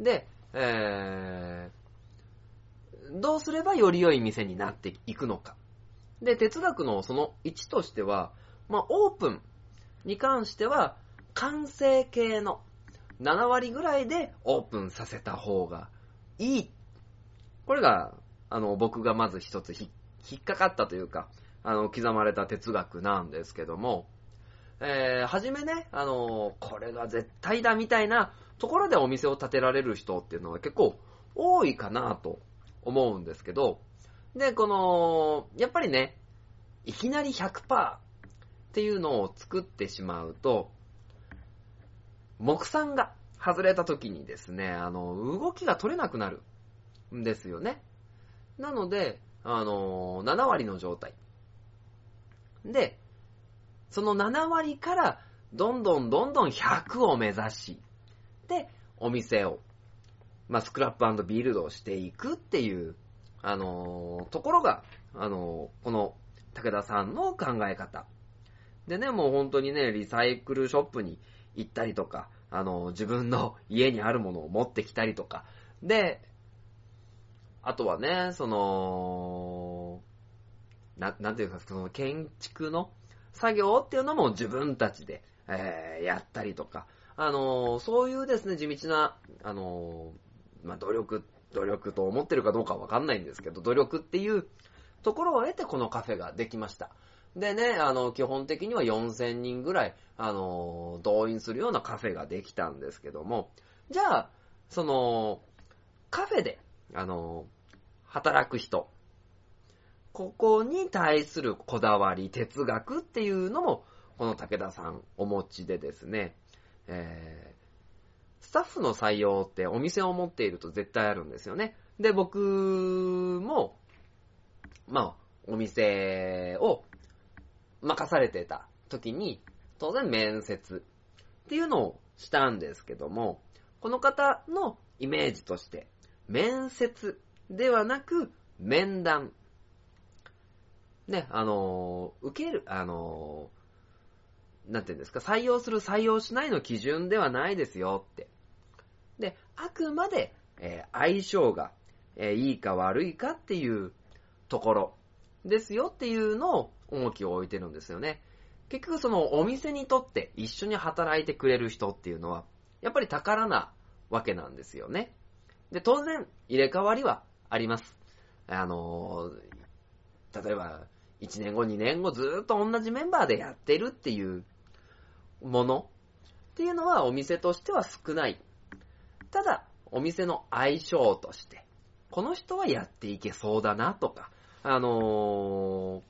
で、えーどうすればより良い店になっていくのか。で、哲学のその1としては、まあ、オープンに関しては、完成形の7割ぐらいでオープンさせた方がいい。これが、あの、僕がまず一つ引っかかったというか、あの、刻まれた哲学なんですけども、えー、はじめね、あの、これが絶対だみたいなところでお店を建てられる人っていうのは結構多いかなと思うんですけど、で、この、やっぱりね、いきなり100%っていうのを作ってしまうと、目算が外れた時にですね、あの、動きが取れなくなるんですよね。なので、あの、7割の状態。で、その7割から、どんどんどんどん100を目指し、で、お店を、まあ、スクラップビルドをしていくっていう、あのところが、あのこの武田さんの考え方。でね、もう本当にね、リサイクルショップに行ったりとか、あの自分の 家にあるものを持ってきたりとか、で、あとはね、その、な、なんていうか、その建築の作業っていうのも自分たちで、えーやったりとか、あのそういうですね、地道な、あのまあ、努力、努力と思ってるかどうかわかんないんですけど、努力っていうところを得てこのカフェができました。でね、あの、基本的には4000人ぐらい、あの、動員するようなカフェができたんですけども、じゃあ、その、カフェで、あの、働く人ここに対するこだわり、哲学っていうのも、この武田さんお持ちでですね、えー、スタッフの採用ってお店を持っていると絶対あるんですよね。で、僕も、まあ、お店を任されてた時に、当然面接っていうのをしたんですけども、この方のイメージとして、面接ではなく面談。ね、あのー、受ける、あのー、なんていうんですか、採用する採用しないの基準ではないですよって。で、あくまで、えー、相性が、えいいか悪いかっていうところですよっていうのを重きを置いてるんですよね。結局そのお店にとって一緒に働いてくれる人っていうのは、やっぱり宝なわけなんですよね。で、当然、入れ替わりはあります。あの例えば、1年後、2年後、ずーっと同じメンバーでやってるっていうものっていうのはお店としては少ない。ただ、お店の相性として、この人はやっていけそうだなとか、あのー、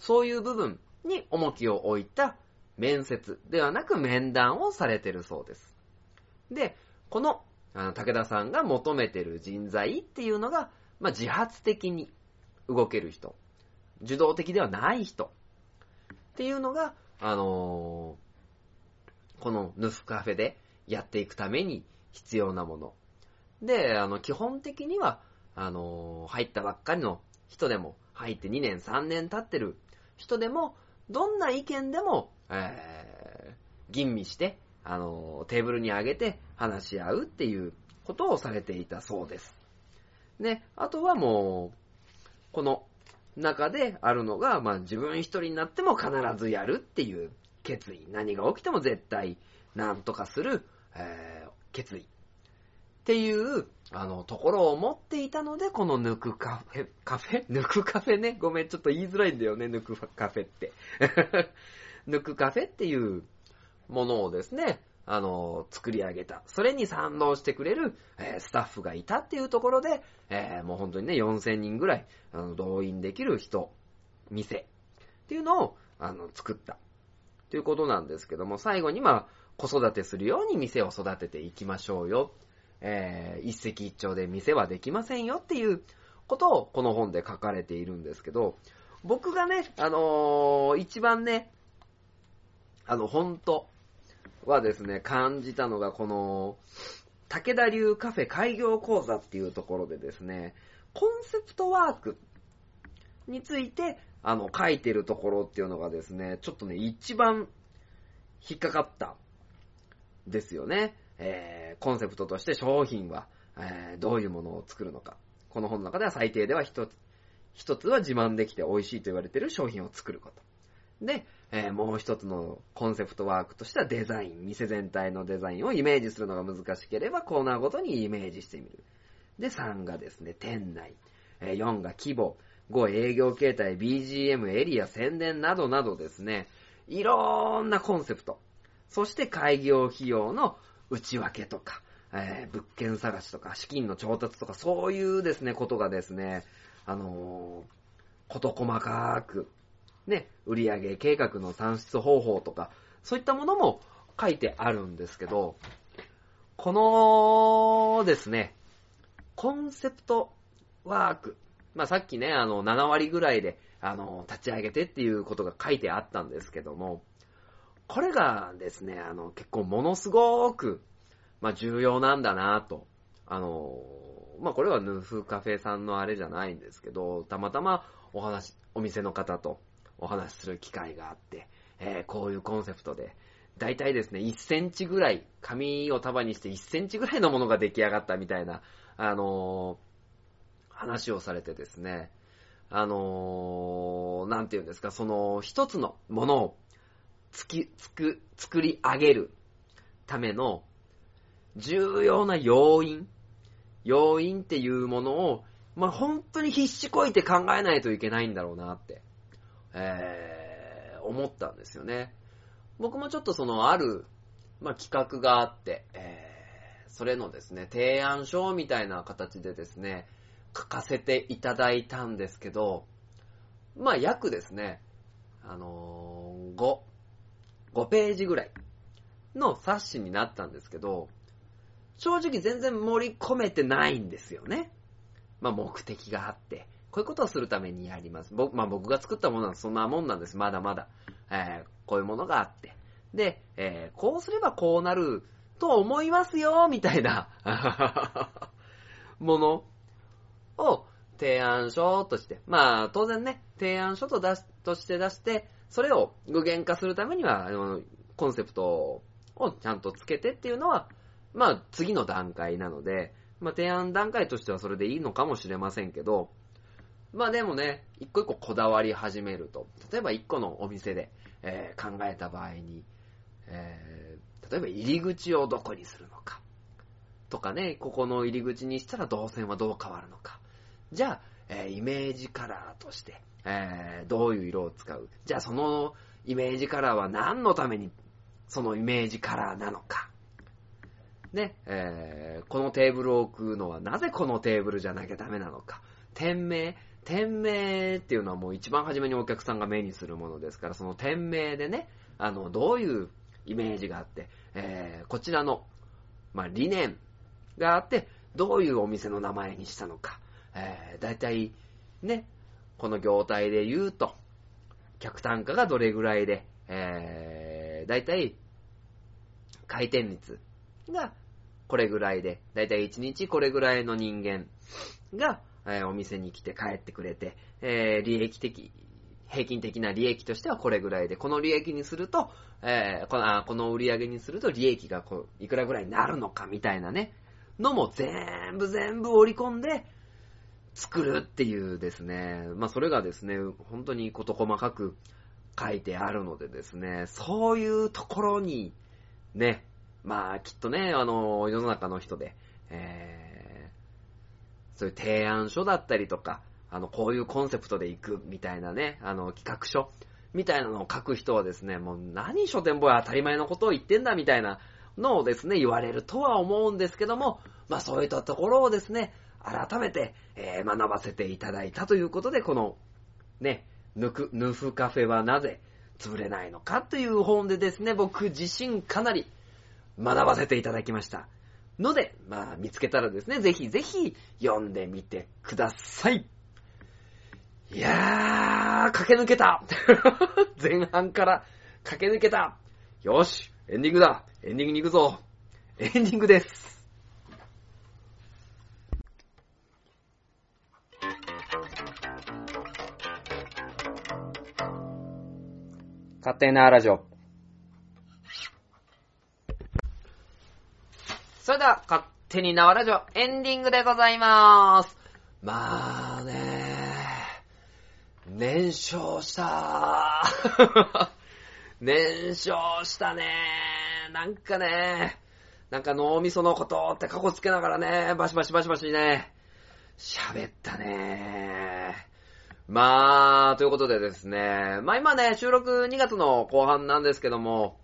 そういう部分に重きを置いた面接ではなく面談をされてるそうです。で、この、あの、武田さんが求めてる人材っていうのが、まあ、自発的に動ける人、受動的ではない人っていうのが、あのー、このヌフカフェでやっていくために必要なもの。で、あの、基本的には、あのー、入ったばっかりの人でも、入って2年3年経ってる人でも、どんな意見でも、えー、吟味して、あの、テーブルに上げて話し合うっていうことをされていたそうです。ね、あとはもう、この中であるのが、まあ自分一人になっても必ずやるっていう決意。何が起きても絶対何とかする、えー、決意。っていう、あの、ところを持っていたので、このぬくカフェ、カフェ？ぬくカフェね。ごめん、ちょっと言いづらいんだよね、ぬくカフェって。ぬくカフェっていうものをですね、あの、作り上げた。それに賛同してくれる、えー、スタッフがいたっていうところで、えー、もう本当にね、4000人ぐらい、あの、動員できる人、店、っていうのを、あの、作った。ということなんですけども、最後にまあ、子育てするように店を育てていきましょうよ。えー、一石一鳥で店はできませんよっていうことをこの本で書かれているんですけど、僕がね、あのー、一番ね、あの、本当はですね、感じたのが、この、武田流カフェ開業講座っていうところでですね、コンセプトワークについて、あの、書いてるところっていうのがですね、ちょっとね、一番引っかかったですよね。えー、コンセプトとして商品は、えー、どういうものを作るのか。この本の中では最低では一つ、一つは自慢できて美味しいと言われている商品を作ること。で、えー、もう一つのコンセプトワークとしてはデザイン。店全体のデザインをイメージするのが難しければコーナーごとにイメージしてみる。で、3がですね、店内。えー、4が規模。5、営業形態、BGM、エリア、宣伝などなどですね、いろんなコンセプト。そして開業費用の内訳とか、えー、物件探しとか、資金の調達とか、そういうですね、ことがですね、あのー、こと細かく、ね、売上計画の算出方法とか、そういったものも書いてあるんですけど、このですね、コンセプトワーク。まあ、さっきね、あの、7割ぐらいで、あの、立ち上げてっていうことが書いてあったんですけども、これがですね、あの、結構ものすごく、まあ、重要なんだなと。あの、まあ、これはヌフカフェさんのあれじゃないんですけど、たまたまお話、お店の方とお話しする機会があって、えー、こういうコンセプトで、だいたいですね、1センチぐらい、紙を束にして1センチぐらいのものが出来上がったみたいな、あのー、話をされてですね、あのー、なんて言うんですか、その一つのものをつき、つく、作り上げるための重要な要因、要因っていうものを、まあ、本当に必死こいて考えないといけないんだろうなって、えー、思ったんですよね。僕もちょっとそのある、まあ、企画があって、えー、それのですね、提案書みたいな形でですね、書かせていただいたんですけど、まあ約ですね、あのー、5、5ページぐらいの冊子になったんですけど、正直全然盛り込めてないんですよね。まあ目的があって、こういうことをするためにやります。僕、まあ僕が作ったものはそんなもんなんです。まだまだ。えーこういうものがあって。で、えーこうすればこうなると思いますよ、みたいな ものを提案書として、まあ当然ね、提案書と出しとして出して、それを具現化するためには、あのコンセプトをちゃんとつけてっていうのは、まあ次の段階なので、まあ提案段階としてはそれでいいのかもしれませんけど、まあでもね、一個一個こだわり始めると、例えば一個のお店で、えー考えた場合に、えー例えば入り口をどこにするのか、とかね、ここの入り口にしたら動線はどう変わるのか。じゃあ、えーイメージカラーとして、えーどういう色を使う？じゃあそのイメージカラーは何のためにそのイメージカラーなのか？ね、えーこのテーブルを置くのはなぜこのテーブルじゃなきゃダメなのか？店名、店名っていうのはもう一番初めにお客さんが目にするものですから、その店名でね、あの、どういうイメージがあって、えーこちらの、まあ、理念があって、どういうお店の名前にしたのか？えー、だいたい、ね、この業態で言うと、客単価がどれぐらいで、えー、だいたい回転率がこれぐらいで、だいたい1日これぐらいの人間が、えーお店に来て帰ってくれて、えー利益的、平均的な利益としてはこれぐらいで、この利益にすると、えーこのあこの売り上げにすると利益がこういくらぐらいになるのかみたいなね、のも全部全部織り込んで作るっていうですね、まあそれがですね、本当に事細かく書いてあるのでですね、そういうところに、ね、まあきっとね、あの、世の中の人で、えーそういう提案書だったりとか、あの、こういうコンセプトで行くみたいなね、あの、企画書みたいなのを書く人はですね、もう何書店ボーイ当たり前のことを言ってんだみたいなのをですね、言われるとは思うんですけども、まあそういったところをですね、改めて、えー学ばせていただいたということで、この、ね、ぬく、ぬふカフェはなぜ潰れないのかという本でですね、僕自身かなり学ばせていただきました。ので、まあ、見つけたらですね、ぜひぜひ読んでみてください。いやー、駆け抜けた 前半から駆け抜けたよし、エンディングだエンディングに行くぞエンディングです。勝手なラジオ。それでは、勝手に縄ラジオエンディングでございまーす。まあねー、燃焼したー。燃焼したねー。なんかねー、なんか脳みそのことって過去つけながらね、バシバシバシバシね、喋ったねー。まあ、ということでですね、まあ今ね、収録2月の後半なんですけども、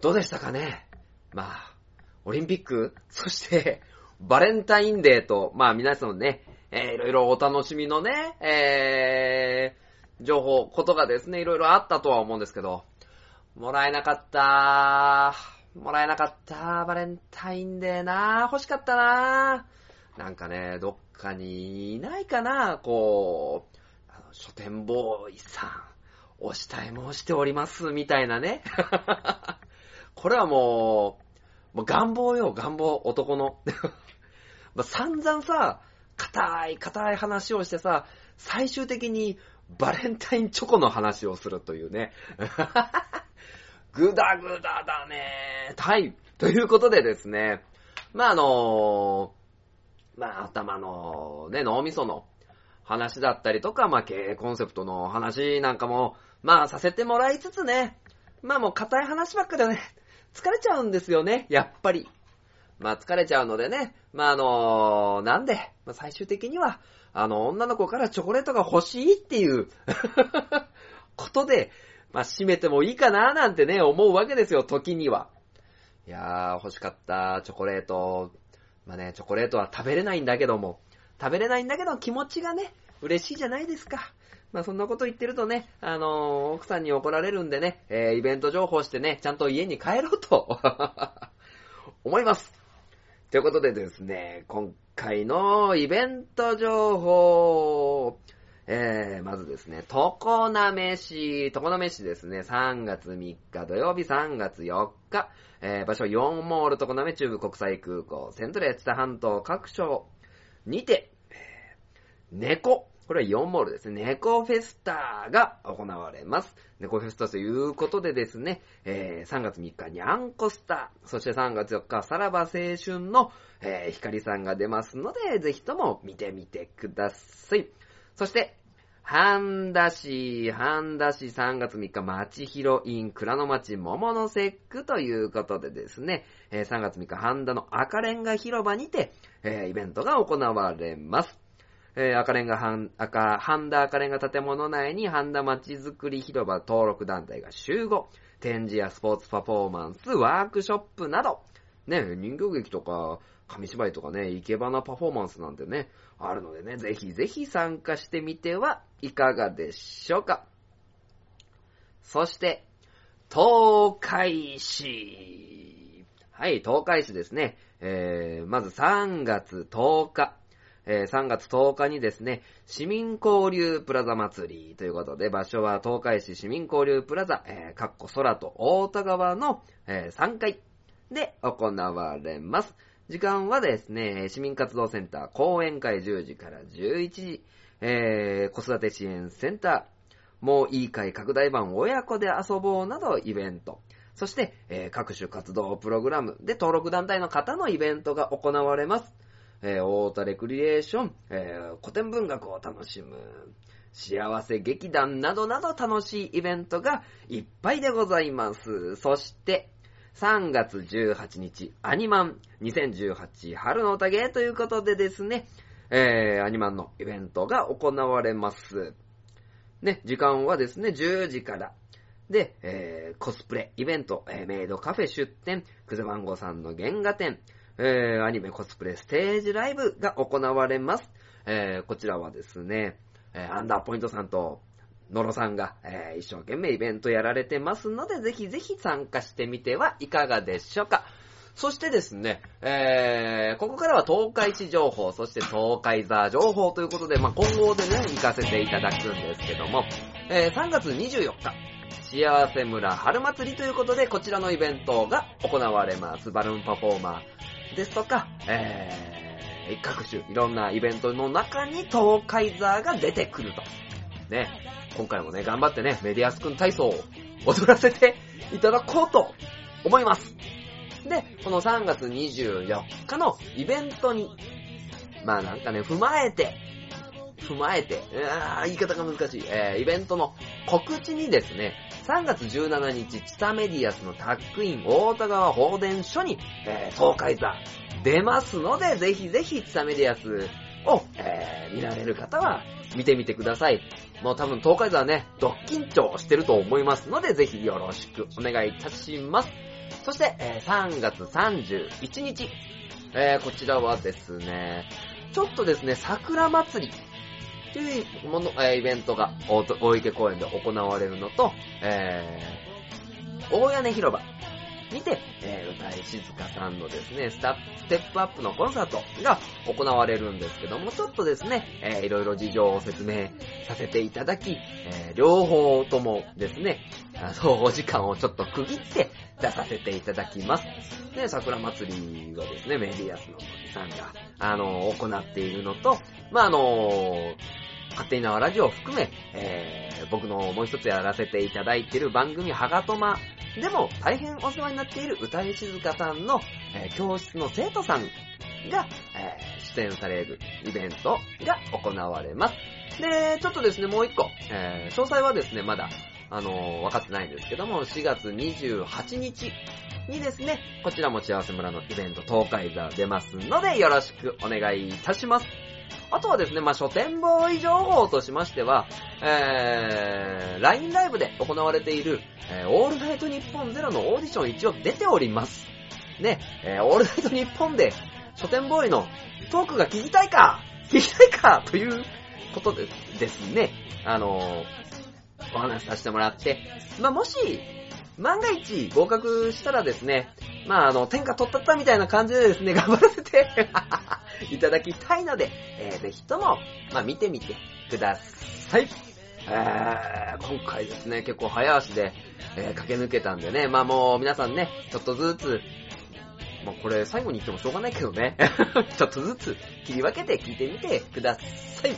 どうでしたかね？まあ、オリンピック、そして、バレンタインデーと、まあ皆さんね、えーいろいろお楽しみのね、えー、情報、ことがですね、いろいろあったとは思うんですけど、もらえなかったーもらえなかったーバレンタインデーなー欲しかったな。ーなんかね、どっかにいないかなこう、書店ボーイさん、お慕い申しております、みたいなね。これはもう、もう願望よ、願望、男の。まあ、散々さ、硬い、硬い話をしてさ、最終的にバレンタインチョコの話をするというね。ぐだぐだだね。はい。ということでですね、まあ、あのまあ、頭のね、脳みその話だったりとか、まあ、経営コンセプトの話なんかも、まあ、させてもらいつつね、まあもう硬い話ばっかでね、疲れちゃうんですよね、やっぱり。まあ疲れちゃうのでね、まああのなんで、まあ、最終的には、あの、女の子からチョコレートが欲しいっていう、ことで、まあ締めてもいいかななんてね、思うわけですよ、時には。いやー、欲しかった、チョコレート。まあね、チョコレートは食べれないんだけども、食べれないんだけど気持ちがね、嬉しいじゃないですか。まあそんなこと言ってるとね、あのー奥さんに怒られるんでね、えーイベント情報してね、ちゃんと家に帰ろうと 思います。ということでですね、今回のイベント情報、えー、まずですね、常滑市、常滑市ですね、3月3日土曜日3月4日、えー、場所4モール常滑中部国際空港、セントレーツタ半島各所にて、猫、これは4モールですね。猫フェスタが行われます。猫フェスタということでですね、えー3月3日にゃんこスター、そして3月4日さらば青春の、えー、ひかりさんが出ますので、ぜひとも見てみてください。そして、半田市、半田市3月3日、町ヒロイン、倉の町桃の節句ということでですね、え3月3日、半田の赤レンガ広場にて、えイベントが行われます。えー赤レンガ半、赤、半田赤レンガ建物内に半田町づくり広場登録団体が集合。展示やスポーツパフォーマンス、ワークショップなど、ね、人形劇とか、紙芝居とかね、生け花パフォーマンスなんてね、あるのでね、ぜひぜひ参加してみてはいかがでしょうか。そして、東海市。はい、東海市ですね。えー、まず3月10日。えー3月10日にですね、市民交流プラザ祭りということで、場所は東海市市民交流プラザ、えー、かっこ空と大田川の、えー3階で行われます。時間はですね、市民活動センター講演会10時から11時、えー、子育て支援センター、もういい会拡大版親子で遊ぼうなどイベント、そして、えー各種活動プログラムで登録団体の方のイベントが行われます。えー、大田レクリエーション、えー古典文学を楽しむ、幸せ劇団などなど楽しいイベントがいっぱいでございます。そして、3月18日、アニマン2018春の宴ということでですね、えー、アニマンのイベントが行われます。ね、時間はですね、10時から。で、えー、コスプレ、イベント、えーメイドカフェ出店、クゼマンゴさんの原画展、えー、アニメコスプレステージライブが行われます。えー、こちらはですね、えーアンダーポイントさんと、ノロさんが、えー一生懸命イベントやられてますので、ぜひぜひ参加してみてはいかがでしょうか。そしてですね、えー、ここからは東海市情報、そして東海座情報ということで、まあ、今後でね、行かせていただくんですけども、えー、3月24日、幸せ村春祭りということで、こちらのイベントが行われます。バルーンパフォーマーですとか、えー、各種いろんなイベントの中に東海座が出てくると。ね、今回もね、頑張ってね、メディアスくん体操を踊らせていただこうと思います。で、この3月24日のイベントに、まあなんかね、踏まえて、踏まえて、うわー言い方が難しい、えー、イベントの告知にですね、3月17日、チタメディアスのタックイン大田川放電所に、えー、東海座出ますので、ぜひぜひチタメディアスを、えー、見られる方は見てみてください。もう多分東海座はね、ドッキン張してると思いますので、ぜひよろしくお願いいたします。そして、えー3月31日、えーこちらはですね、ちょっとですね、桜祭りというもの、えーイベントが大と大池公園で行われるのと、えー大屋根広場。にて、えー歌い静香さんのですね、スタステップアップのコンサートが行われるんですけども、ちょっとですね、えーいろいろ事情を説明させていただき、えー両方ともですね、あの、お時間をちょっと区切って出させていただきます。で、桜祭りはですね、メディアスの森さんが、あの、行っているのと、まあ、あの、勝手に縄ラジオを含め、えー僕のもう一つやらせていただいている番組、はがとまでも大変お世話になっている歌い静香さんの、えー教室の生徒さんが、えー出演されるイベントが行われます。で、ちょっとですね、もう一個、えー詳細はですね、まだ、あのー分かってないんですけども、4月28日にですね、こちらも幸せ村のイベント、東海座出ますので、よろしくお願いいたします。あとはですね、まあ、書店ボーイ情報としましては、えー、LINE ライブで行われている、えー、オールナイトニッポンゼロのオーディション一応出ております。ね、えー、オールナイトニッポンで書店ボーイのトークが聞きたいか聞きたいかということでですね、あのー、お話しさせてもらって、まあ、もし、万が一合格したらですね、まあ、あの、天下取ったったみたいな感じでですね、頑張らせていただきたいので、えー、ぜひとも、まあ、見てみてください。えー、今回ですね、結構早足で、えー、駆け抜けたんでね、まあもう皆さんね、ちょっとずつ、まあこれ最後に言ってもしょうがないけどね、ちょっとずつ切り分けて聞いてみてください。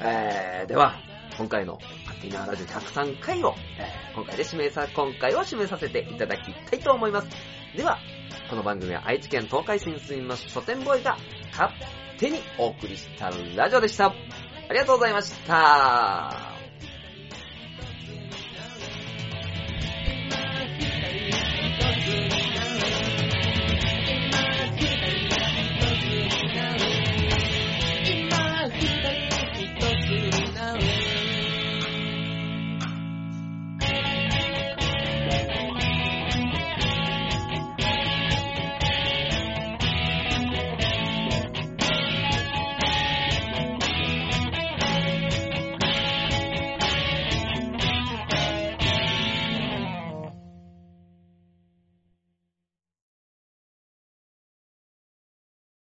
えー、では、今回の勝手にラジオ103回を、えー、今回で締めさ、今回を締めさせていただきたいと思います。では、この番組は愛知県東海市に住みます書店ボーイが勝手にお送りしたラジオでした。ありがとうございました。